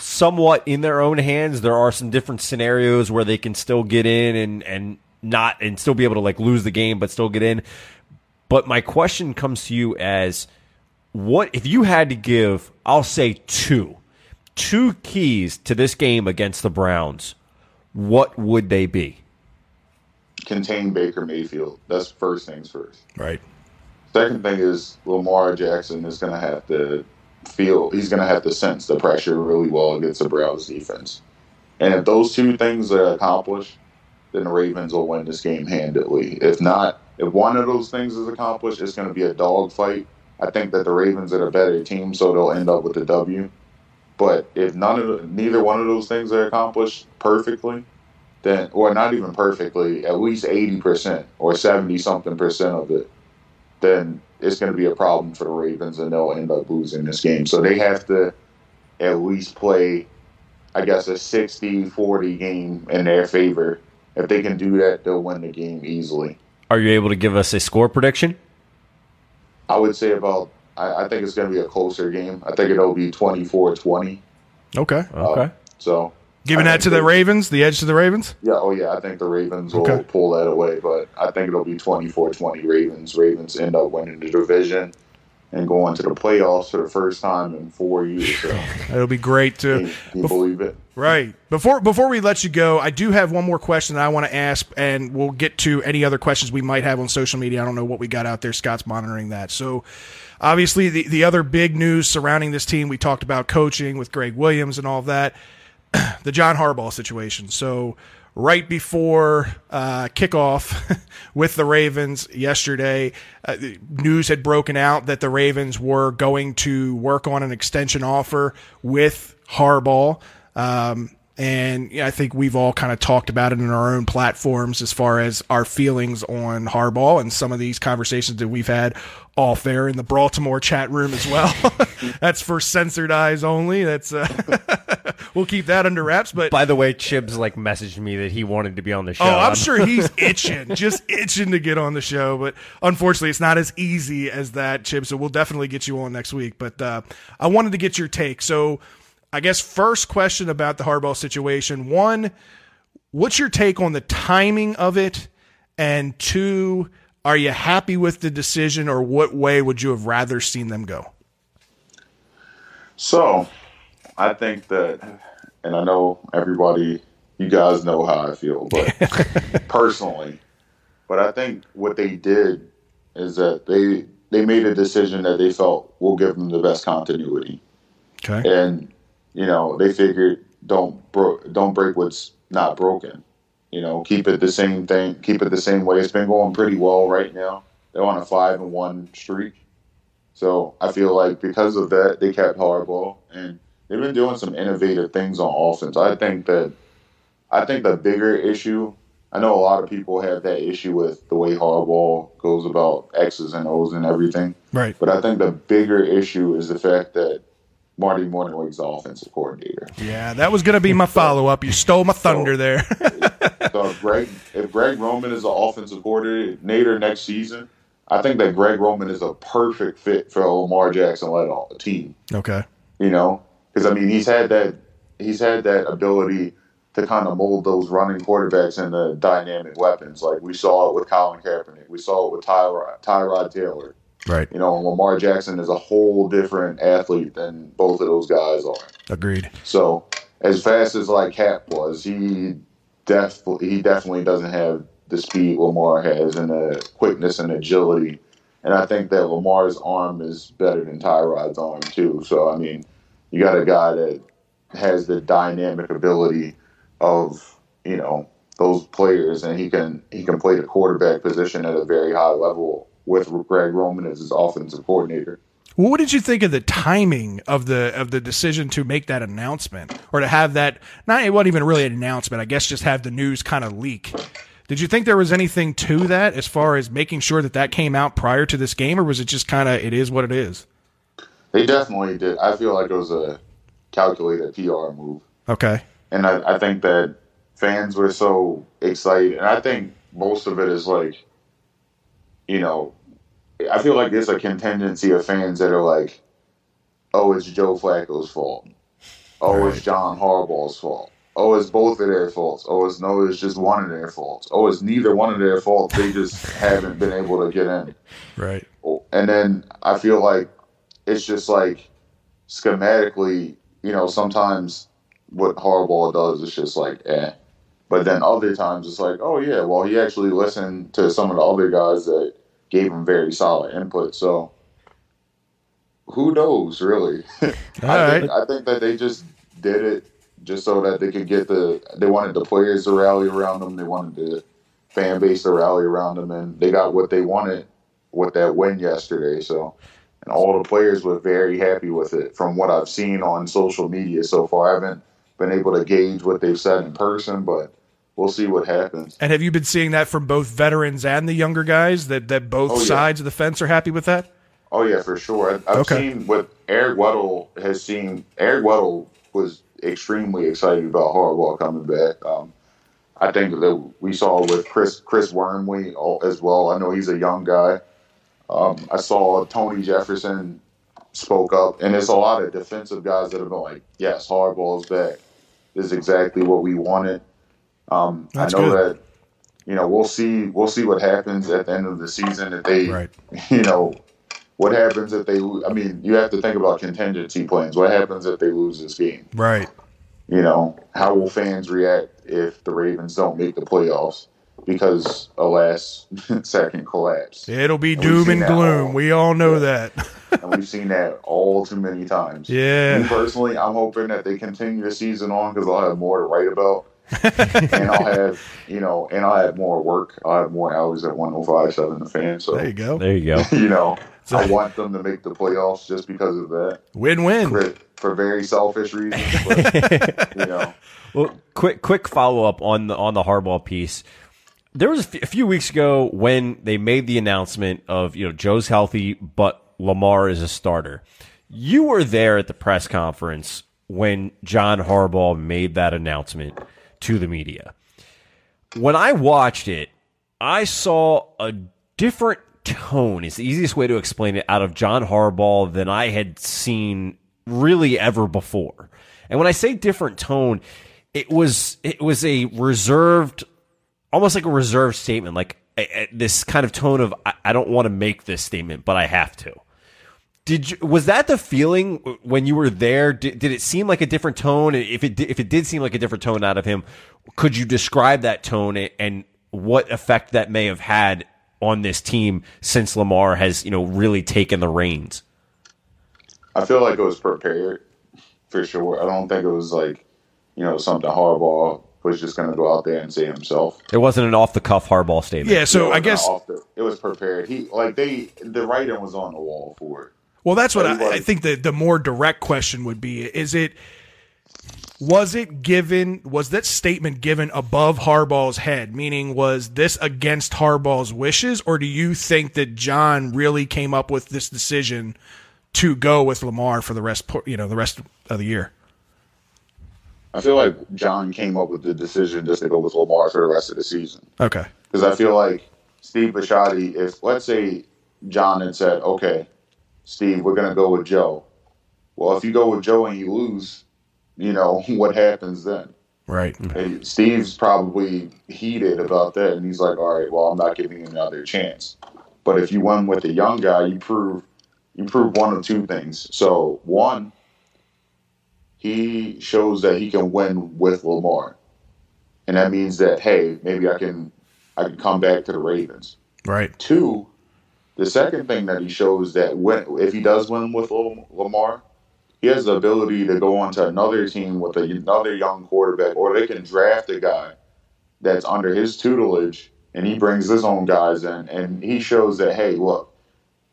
somewhat in their own hands. There are some different scenarios where they can still get in and and not and still be able to like lose the game, but still get in. But my question comes to you as what if you had to give i'll say two two keys to this game against the browns what would they be contain Baker Mayfield. That's first things first. Right. Second thing is Lamar Jackson is going to have to feel he's going to have to sense the pressure really well against the Browns defense. And if those two things are accomplished, then the Ravens will win this game handily. If not, if one of those things is accomplished, it's going to be a dogfight. I think that the Ravens are a better team, so they'll end up with the W. But if none of the, neither one of those things are accomplished perfectly, then or not even perfectly, at least eighty percent or seventy something percent of it, then it's going to be a problem for the Ravens, and they'll end up losing this game. So they have to at least play, I guess, a 60-40 game in their favor. If they can do that, they'll win the game easily. are you able to give us a score prediction I would say about. I, I think it's going to be a closer game. I think it'll be 24-20. Okay. okay uh, So Giving that to think the Ravens, the edge to the Ravens? Yeah, oh yeah, I think the Ravens will Okay. pull that away, but I think it'll be 24-20 Ravens. Ravens end up winning the division and going to the playoffs for the first time in four years. So, It'll be great to can you believe it? Right. Before before we let you go, I do have one more question that I want to ask, and we'll get to any other questions we might have on social media. I don't know what we got out there. Scott's monitoring that. So, obviously, the the other big news surrounding this team, we talked about coaching with Gregg Williams and all that. the John Harbaugh situation. So, right before uh, kickoff with the Ravens yesterday, uh, news had broken out that the Ravens were going to work on an extension offer with Harbaugh. Um, and I think we've all kind of talked about it in our own platforms as far as our feelings on Harbaugh and some of these conversations that we've had off there in the Baltimore chat room as well. That's for censored eyes only. That's uh, we'll keep that under wraps. But By the way, Chibs like messaged me that he wanted to be on the show. Oh, I'm sure he's itching, just itching to get on the show. But unfortunately, it's not as easy as that, Chip. So we'll definitely get you on next week. But uh, I wanted to get your take. So I guess first question about the Harbaugh situation: one, what's your take on the timing of it? And two, are you happy with the decision, or what way would you have rather seen them go? So, I think that, and I know everybody, you guys know how I feel, but personally, but I think what they did is that they they made a decision that they felt will give them the best continuity, Okay. and you know they figured don't bro- don't break what's not broken, you know keep it the same thing, keep it the same way. It's been going pretty well right now. They're on a five and one streak. So I feel like because of that, they kept Harbaugh, and they've been doing some innovative things on offense. I think that I think the bigger issue. I know a lot of people have that issue with the way Harbaugh goes about X's and O's and everything, Right. but I think the bigger issue is the fact that Marty Mornhinweg's the offensive coordinator. Yeah, that was going to be my follow up. You stole my thunder there. So if Greg, if Greg Roman is the offensive coordinator next season, I think that Greg Roman is a perfect fit for Lamar Jackson led team. okay. you know, because I mean he's had that he's had that ability to kind of mold those running quarterbacks into dynamic weapons. Like we saw it with Colin Kaepernick, we saw it with Tyrod, Tyrod Taylor. Right. You know, Lamar Jackson is a whole different athlete than both of those guys are. Agreed. So as fast as like Cap was, he definitely he definitely doesn't have the speed Lamar has and the quickness and agility. And I think that Lamar's arm is better than Tyrod's arm too. So I mean, you got a guy that has the dynamic ability of you know those players, and he can he can play the quarterback position at a very high level with Greg Roman as his offensive coordinator. Well, what did you think of the timing of the of the decision to make that announcement or to have that? Not it wasn't even really an announcement. I guess just have the news kind of leak. Did you think there was anything to that as far as making sure that that came out prior to this game, or was it just kind of it is what it is? They definitely did. I feel like it was a calculated PR move. Okay. and I, I think that fans were so excited, and I think most of it is like, you know, I feel like there's a contingency of fans that are like, oh, it's Joe Flacco's fault, oh, it's John Harbaugh's fault, oh, it's both of their faults, oh, it's no, it's just one of their faults, oh, it's neither one of their faults, they just haven't been able to get in, Right. and then I feel like it's just like schematically, you know, sometimes what Harbaugh does is just like, eh. But then other times it's like, oh yeah, well he actually listened to some of the other guys that gave him very solid input. So who knows, really? I right. think I think that they just did it just so that they could get the. They wanted the players to rally around them. They wanted the fan base to rally around them, and they got what they wanted with that win yesterday. So, and all the players were very happy with it. From what I've seen on social media so far, I haven't been able to gauge what they've said in person, but we'll see what happens. And have you been seeing that from both veterans and the younger guys that that both Oh, yeah. sides of the fence are happy with that? Oh yeah, for sure. I- I've Okay. seen what Eric Weddle has seen. Eric Weddle was extremely excited about Harbaugh coming back. Um, I think that we saw with Chris Chris Wormley as well. I know he's a young guy. Um, I saw Tony Jefferson spoke up, and there's a lot of defensive guys that have been like, "Yes, Harbaugh's back. This is exactly what we wanted." Um, I know good. that you know we'll see we'll see what happens at the end of the season if they Right. you know what happens if they I mean you have to think about contingency plans. What happens if they lose this game? Right. You know how will fans react if the Ravens don't make the playoffs because a last second collapse? It'll be And doom and gloom. all. We all know Yeah. that. and we've seen that all too many times. Yeah. Me personally, I'm hoping that they continue the season on because I'll have more to write about and I'll have you know, and I'll have more work. I'll have more hours at 105.7 The Fan. So There you go. There you go. you know, I want them to make the playoffs just because of that. Win win. For, for very selfish reasons, but, you know. Well, quick quick follow up on the on the Harbaugh piece. There was a f- a few weeks ago when they made the announcement of you know Joe's healthy, but Lamar is a starter. You were there at the press conference when John Harbaugh made that announcement to the media. When I watched it, I saw a different tone. It's the easiest way to explain it out of John Harbaugh than I had seen really ever before. And when I say different tone, it was it was a reserved, almost like a reserved statement, like this kind of tone of I, I don't want to make this statement, but I have to. Did you, was that the feeling when you were there? Did, did it seem like a different tone? If it if it did seem like a different tone out of him, could you describe that tone and- and what effect that may have had on this team since Lamar has you know really taken the reins? I feel like it was prepared for sure. I don't think it was like, you know, something Harbaugh was just going to go out there and say himself. It wasn't an off the cuff hardball statement. Yeah, so It I guess off the- it was prepared. He like they the writing was on the wall for it. Well, that's what I, I think the the more direct question would be: Is it was it given? Was that statement given above Harbaugh's head? Meaning, was this against Harbaugh's wishes, or do you think that John really came up with this decision to go with Lamar for the rest? You know, the rest of the year. I feel like John came up with the decision just to go with Lamar for the rest of the season. Okay. Because I feel like Steve Bisciotti, if let's say John had said, "Okay, Steve, we're going to go with Joe," well, if you go with Joe and you lose, you know what happens then. Right. And Steve's probably heated about that, and he's like, "All right, well, I'm not giving him another chance." But if you win with a young guy, you prove you prove one of two things. So one, he shows that he can win with Lamar, and that means that hey, maybe I can I can come back to the Ravens. Right. Two, the second thing that he shows that when if he does win with Lamar, he has the ability to go on to another team with a, another young quarterback, or they can draft a guy that's under his tutelage, and he brings his own guys in, and he shows that hey, look,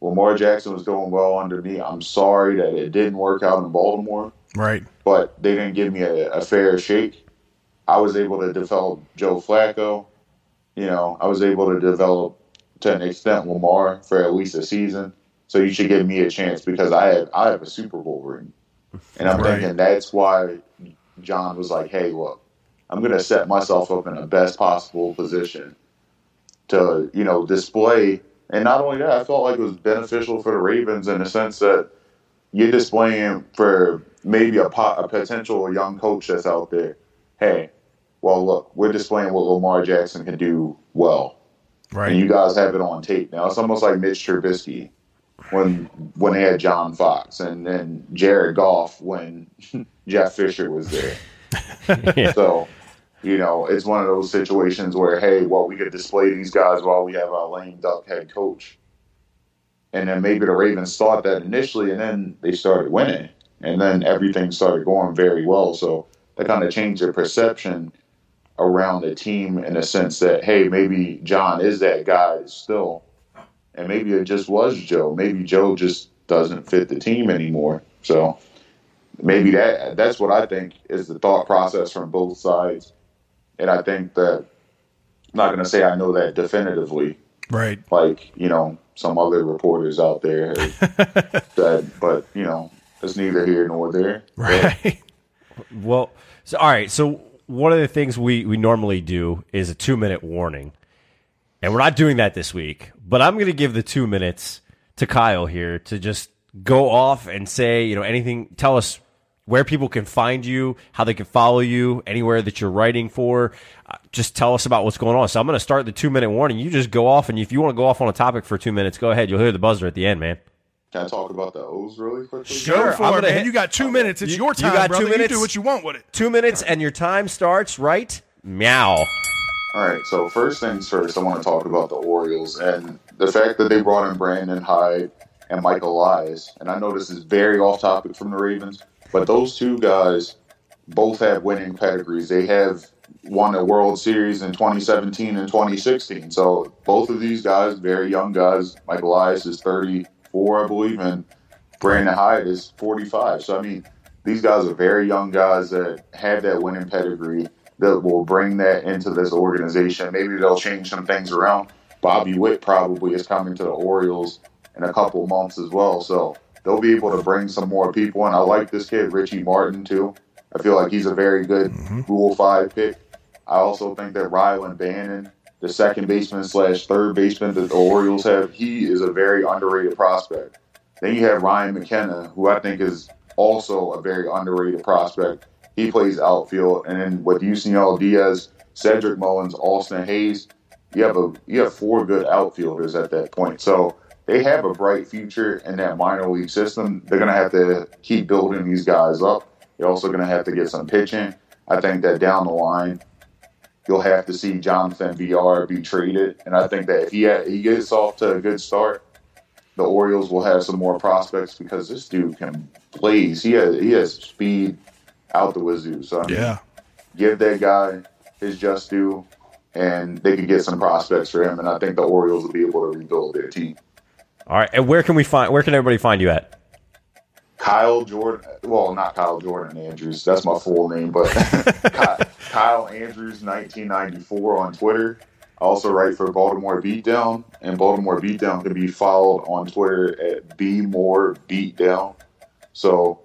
Lamar Jackson was doing well under me. I'm sorry that it didn't work out in Baltimore, Right. but they didn't give me a, a fair shake. I was able to develop Joe Flacco. You know, I was able to develop to an extent Lamar for at least a season. So you should give me a chance because I have I have a Super Bowl ring, and I'm Right. thinking that's why John was like, "Hey, look, I'm going to set myself up in the best possible position to you know display." And not only that, I felt like it was beneficial for the Ravens in the sense that you're displaying for maybe a, po- a potential young coach that's out there. Hey, well, look, we're displaying what Lamar Jackson can do well, and you guys have it on tape now. It's almost like Mitch Trubisky when when they had John Fox, and then Jared Goff when Jeff Fisher was there. So, you know, it's one of those situations where, hey, well, we could display these guys while we have our lame duck head coach. And then maybe the Ravens thought that initially, and then they started winning. And then everything started going very well. So that kind of changed their perception around the team in a sense that, hey, maybe John is that guy still. And maybe it just was Joe. Maybe Joe just doesn't fit the team anymore. So maybe that that's what I think is the thought process from both sides. And I think that I'm not going to say I know that definitively, Right. like you know some other reporters out there have said, but you know it's neither here nor there. Right. Well, so all right. So one of the things we we normally do is a two minute warning, and we're not doing that this week. But I'm going to give the two minutes to Kyle here to just go off and say you know anything. Tell us where people can find you, how they can follow you, anywhere that you're writing for. Uh, just tell us about what's going on. So I'm going to start the two minute warning. You just go off, and if you want to go off on a topic for two minutes, go ahead. You'll hear the buzzer at the end, man. Can I talk about the O's really quickly? Go Sure, for it, man. hit- You got two minutes. It's You- your you time, got two brother. minutes? You do what you want with it. Two minutes, and your time starts right meow. All right, so first things first, I want to talk about the Orioles and the fact that they brought in Brandon Hyde and Michael Elias. And I know this is very off topic from the Ravens, but those two guys both have winning pedigrees. They have won a World Series in 2017 and 2016. So both of these guys, very young guys. Michael Elias is 34, I believe, and Brandon Hyde is 45. So I mean, these guys are very young guys that have that winning pedigree that will bring that into this organization. Maybe they'll change some things around. Bobby Witt probably is coming to the Orioles in a couple months as well. So they'll be able to bring some more people. And I like this kid, Richie Martin, too. I feel like he's a very good mm-hmm. Rule 5 pick. I also think that Rylan Bannon, the second baseman slash third baseman that the Orioles have, he is a very underrated prospect. Then you have Ryan McKenna, who I think is also a very underrated prospect. He plays outfield, and then with Yusniel Diaz, Cedric Mullins, Austin Hays, you have a you have four good outfielders at that point. So they have a bright future in that minor league system. They're gonna have to keep building these guys up. They're also gonna have to get some pitching. I think that down the line, you'll have to see Jonathan Villar be traded, and I think that if he had, he gets off to a good start, the Orioles will have some more prospects because this dude can plays. He has he has speed out the wazoo. So I mean, yeah, give that guy his just due, and they could get some prospects for him. And I think the Orioles will be able to rebuild their team. All right, and where can we find? Where can everybody find you at? Kyle Jordan. Well, not Kyle Jordan Andrews. That's my full name, but Kyle Andrews, 1994 on Twitter. I also write for Baltimore Beatdown, and Baltimore Beatdown can be followed on Twitter at B More Beatdown. So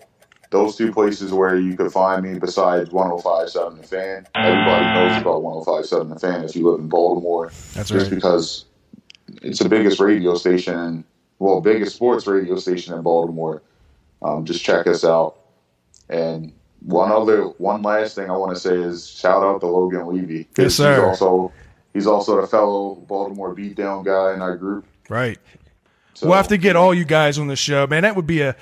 those two places where you could find me besides 1057 The Fan. Everybody knows about 1057 The Fan if you live in Baltimore. That's just right. because it's the biggest radio station, well, biggest sports radio station in Baltimore. Um, just check us out. And one other, one last thing I want to say is shout out to Logan Levy. Yes, sir. He's also, he's also a fellow Baltimore beatdown guy in our group. Right. So, we'll have to get all you guys on the show, man. That would be a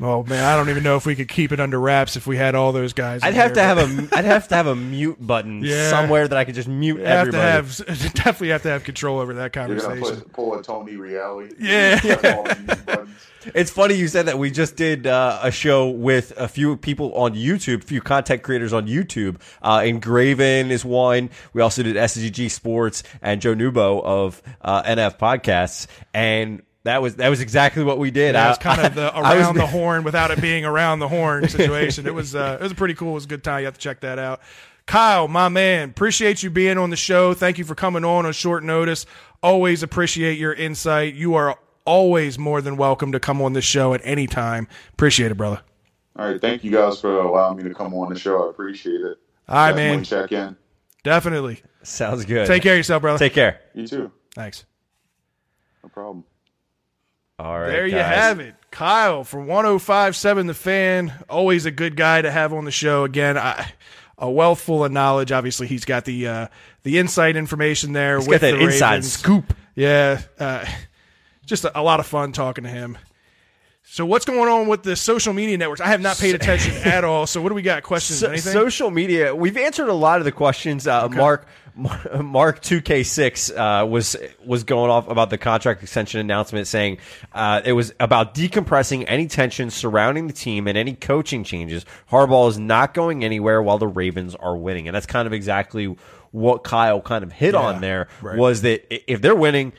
Oh man, I don't even know if we could keep it under wraps if we had all those guys. I'd have here, to but. have a I'd have to have a mute button yeah. somewhere that I could just mute have everybody. To have, definitely have to have control over that conversation. You're put, pull a Tony Reali. Yeah. it's funny you said that. We just did uh, a show with a few people on YouTube, a few content creators on YouTube. Uh, Engraven is one. We also did SGG Sports and Joe Nubo of uh, NF Podcasts, and that was that was exactly what we did. Yeah, it was kind of the around the horn without it being around the horn situation. it was uh, it was pretty cool. It was a good time. You have to check that out. Kyle, my man, appreciate you being on the show. Thank you for coming on on short notice. Always appreciate your insight. You are always more than welcome to come on the show at any time. Appreciate it, brother. All right, thank you guys for allowing me to come on the show. I appreciate it. All right, Definitely man. Check in. Definitely. Sounds good. Take care of yourself, brother. Take care. You too. Thanks. No problem. All right. There guys. you have it. Kyle from 1057 The Fan. Always a good guy to have on the show. Again, I, a wealth full of knowledge. Obviously, he's got the uh, the inside information there. He's with got that the inside Ravens. scoop. Yeah. Uh, just a, a, lot of fun talking to him. So what's going on with the social media networks? I have not paid attention at all. So what do we got? Questions? So, anything? Social media. We've answered a lot of the questions. Uh, okay. Mark Mark two K six uh, was was going off about the contract extension announcement, saying uh, it was about decompressing any tension surrounding the team and any coaching changes. Harbaugh is not going anywhere while the Ravens are winning, and that's kind of exactly what Kyle kind of hit yeah, on there. Right. Was that if they're winning,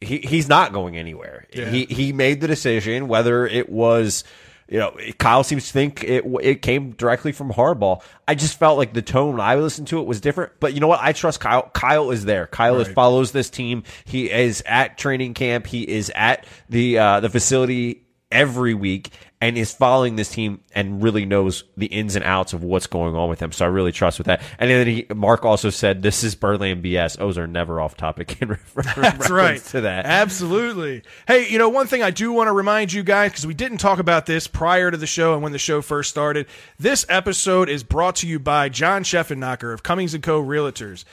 he he's not going anywhere. Yeah. He he made the decision whether it was you know, Kyle seems to think it it came directly from Harbaugh. I just felt like the tone I listened to it was different. But you know what? I trust Kyle. Kyle is there. Kyle right. is, follows this team. He is at training camp. He is at the uh, the facility every week and is following this team and really knows the ins and outs of what's going on with them. So I really trust with that. And then he, Mark also said, "This is Birdland BS." O's are never off topic in That's right. to that. Absolutely. Hey, you know one thing I do want to remind you guys because we didn't talk about this prior to the show and when the show first started. This episode is brought to you by John Scheffenmacher of Cummings and Co. Realtors.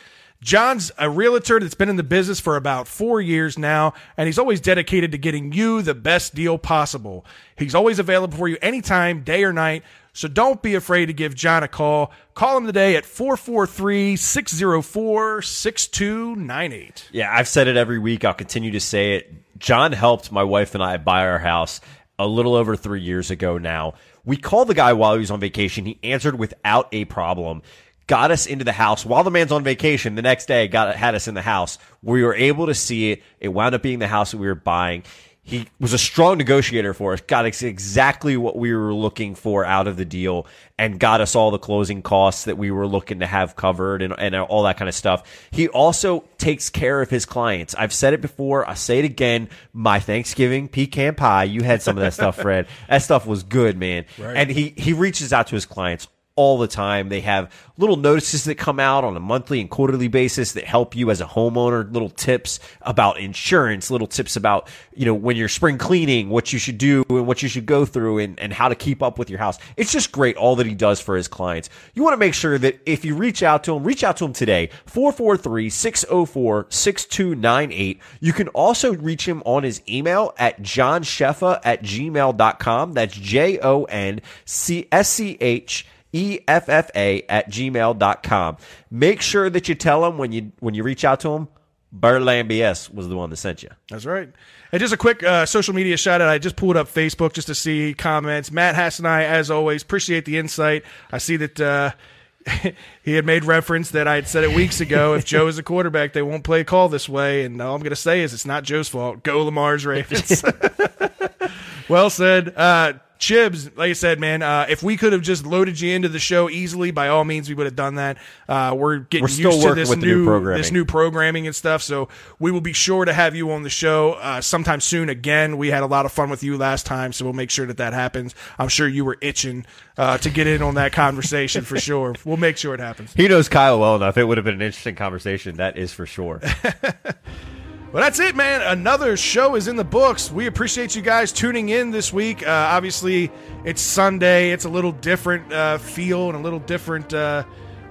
John's a realtor that's been in the business for about four years now, and he's always dedicated to getting you the best deal possible. He's always available for you anytime, day or night. So don't be afraid to give John a call. Call him today at 443 604 6298. Yeah, I've said it every week. I'll continue to say it. John helped my wife and I buy our house a little over three years ago now. We called the guy while he was on vacation. He answered without a problem got us into the house while the man's on vacation. The next day, got had us in the house. We were able to see it. It wound up being the house that we were buying. He was a strong negotiator for us, got us exactly what we were looking for out of the deal, and got us all the closing costs that we were looking to have covered and, and all that kind of stuff. He also takes care of his clients. I've said it before, I say it again. My Thanksgiving pecan pie, you had some of that stuff, Fred. That stuff was good, man. Right. And he, he reaches out to his clients all the time. They have little notices that come out on a monthly and quarterly basis that help you as a homeowner, little tips about insurance, little tips about, you know, when you're spring cleaning, what you should do and what you should go through and, and how to keep up with your house. It's just great all that he does for his clients. You want to make sure that if you reach out to him, reach out to him today, 443-604-6298. You can also reach him on his email at johnsheffa at gmail.com. That's J-O-N-C-S-C-H EFFA at gmail.com. Make sure that you tell them when you when you reach out to them, Birdland BS was the one that sent you. That's right. And just a quick uh, social media shout out. I just pulled up Facebook just to see comments. Matt Hass and I, as always, appreciate the insight. I see that uh, he had made reference that I had said it weeks ago. if Joe is a quarterback, they won't play a call this way. And all I'm going to say is it's not Joe's fault. Go Lamar's Ravens. well said. Uh, Chibs, like I said, man, uh, if we could have just loaded you into the show easily, by all means, we would have done that. Uh, we're getting We're used to this new new, programming. this new programming and stuff. So we will be sure to have you on the show uh, sometime soon. Again, we had a lot of fun with you last time, so we'll make sure that that happens. I'm sure you were itching uh, to get in on that conversation for sure. We'll make sure it happens. He knows Kyle well enough. It would have been an interesting conversation. That is for sure. Well, that's it, man. Another show is in the books. We appreciate you guys tuning in this week. Uh, obviously, it's Sunday. It's a little different uh, feel and a little different uh,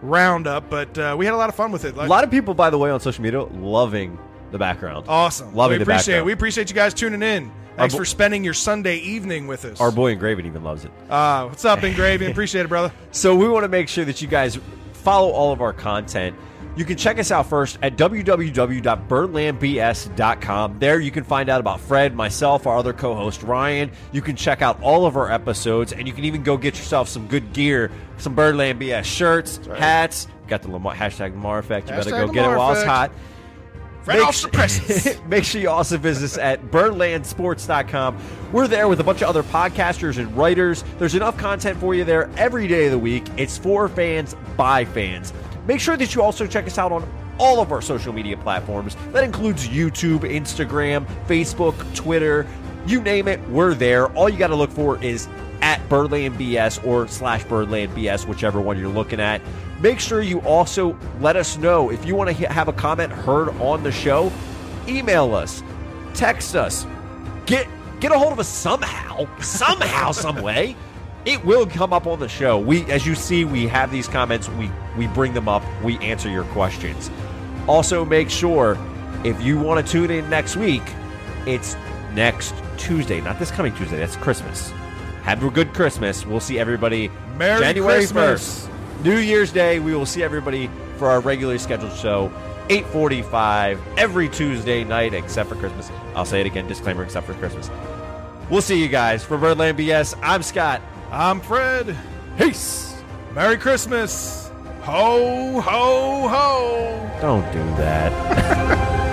roundup, but uh, we had a lot of fun with it. a lot of people, by the way, on social media loving the background. awesome. Loving we the appreciate it. background. We appreciate you guys tuning in. Thanks bo- for spending your Sunday evening with us. Our boy Engraven even loves it. Uh, what's up, Engraven? appreciate it, brother. So we want to make sure that you guys follow all of our content. You can check us out first at www.birdlandbs.com. There you can find out about Fred, myself, our other co-host Ryan. You can check out all of our episodes, and you can even go get yourself some good gear, some Birdland BS shirts, hats. Got the Lamar, hashtag Lamar effect. You better Hashtag go get it Lamar while it's effect. hot. Fred off the. Make sure you also visit us at birdlandsports.com. We're there with a bunch of other podcasters and writers. There's enough content for you there every day of the week. It's for fans by fans. Make sure that you also check us out on all of our social media platforms. That includes YouTube, Instagram, Facebook, Twitter. You name it, we're there. All you got to look for is at Birdland BS or slash Birdland BS, whichever one you're looking at. Make sure you also let us know if you want to have a comment heard on the show. Email us, text us, get get a hold of us somehow, somehow, some way. It will come up on the show. We, as you see, we have these comments. We we bring them up. We answer your questions. Also, make sure if you want to tune in next week, it's next Tuesday, not this coming Tuesday. That's Christmas. Have a good Christmas. We'll see everybody Merry January Christmas. 1st. New Year's Day, we will see everybody for our regularly scheduled show, 845 every Tuesday night, except for Christmas. I'll say it again, disclaimer, except for Christmas. We'll see you guys. For Birdland BS, I'm Scott. I'm Fred. Peace. Merry Christmas. Ho, ho, ho. Don't do that.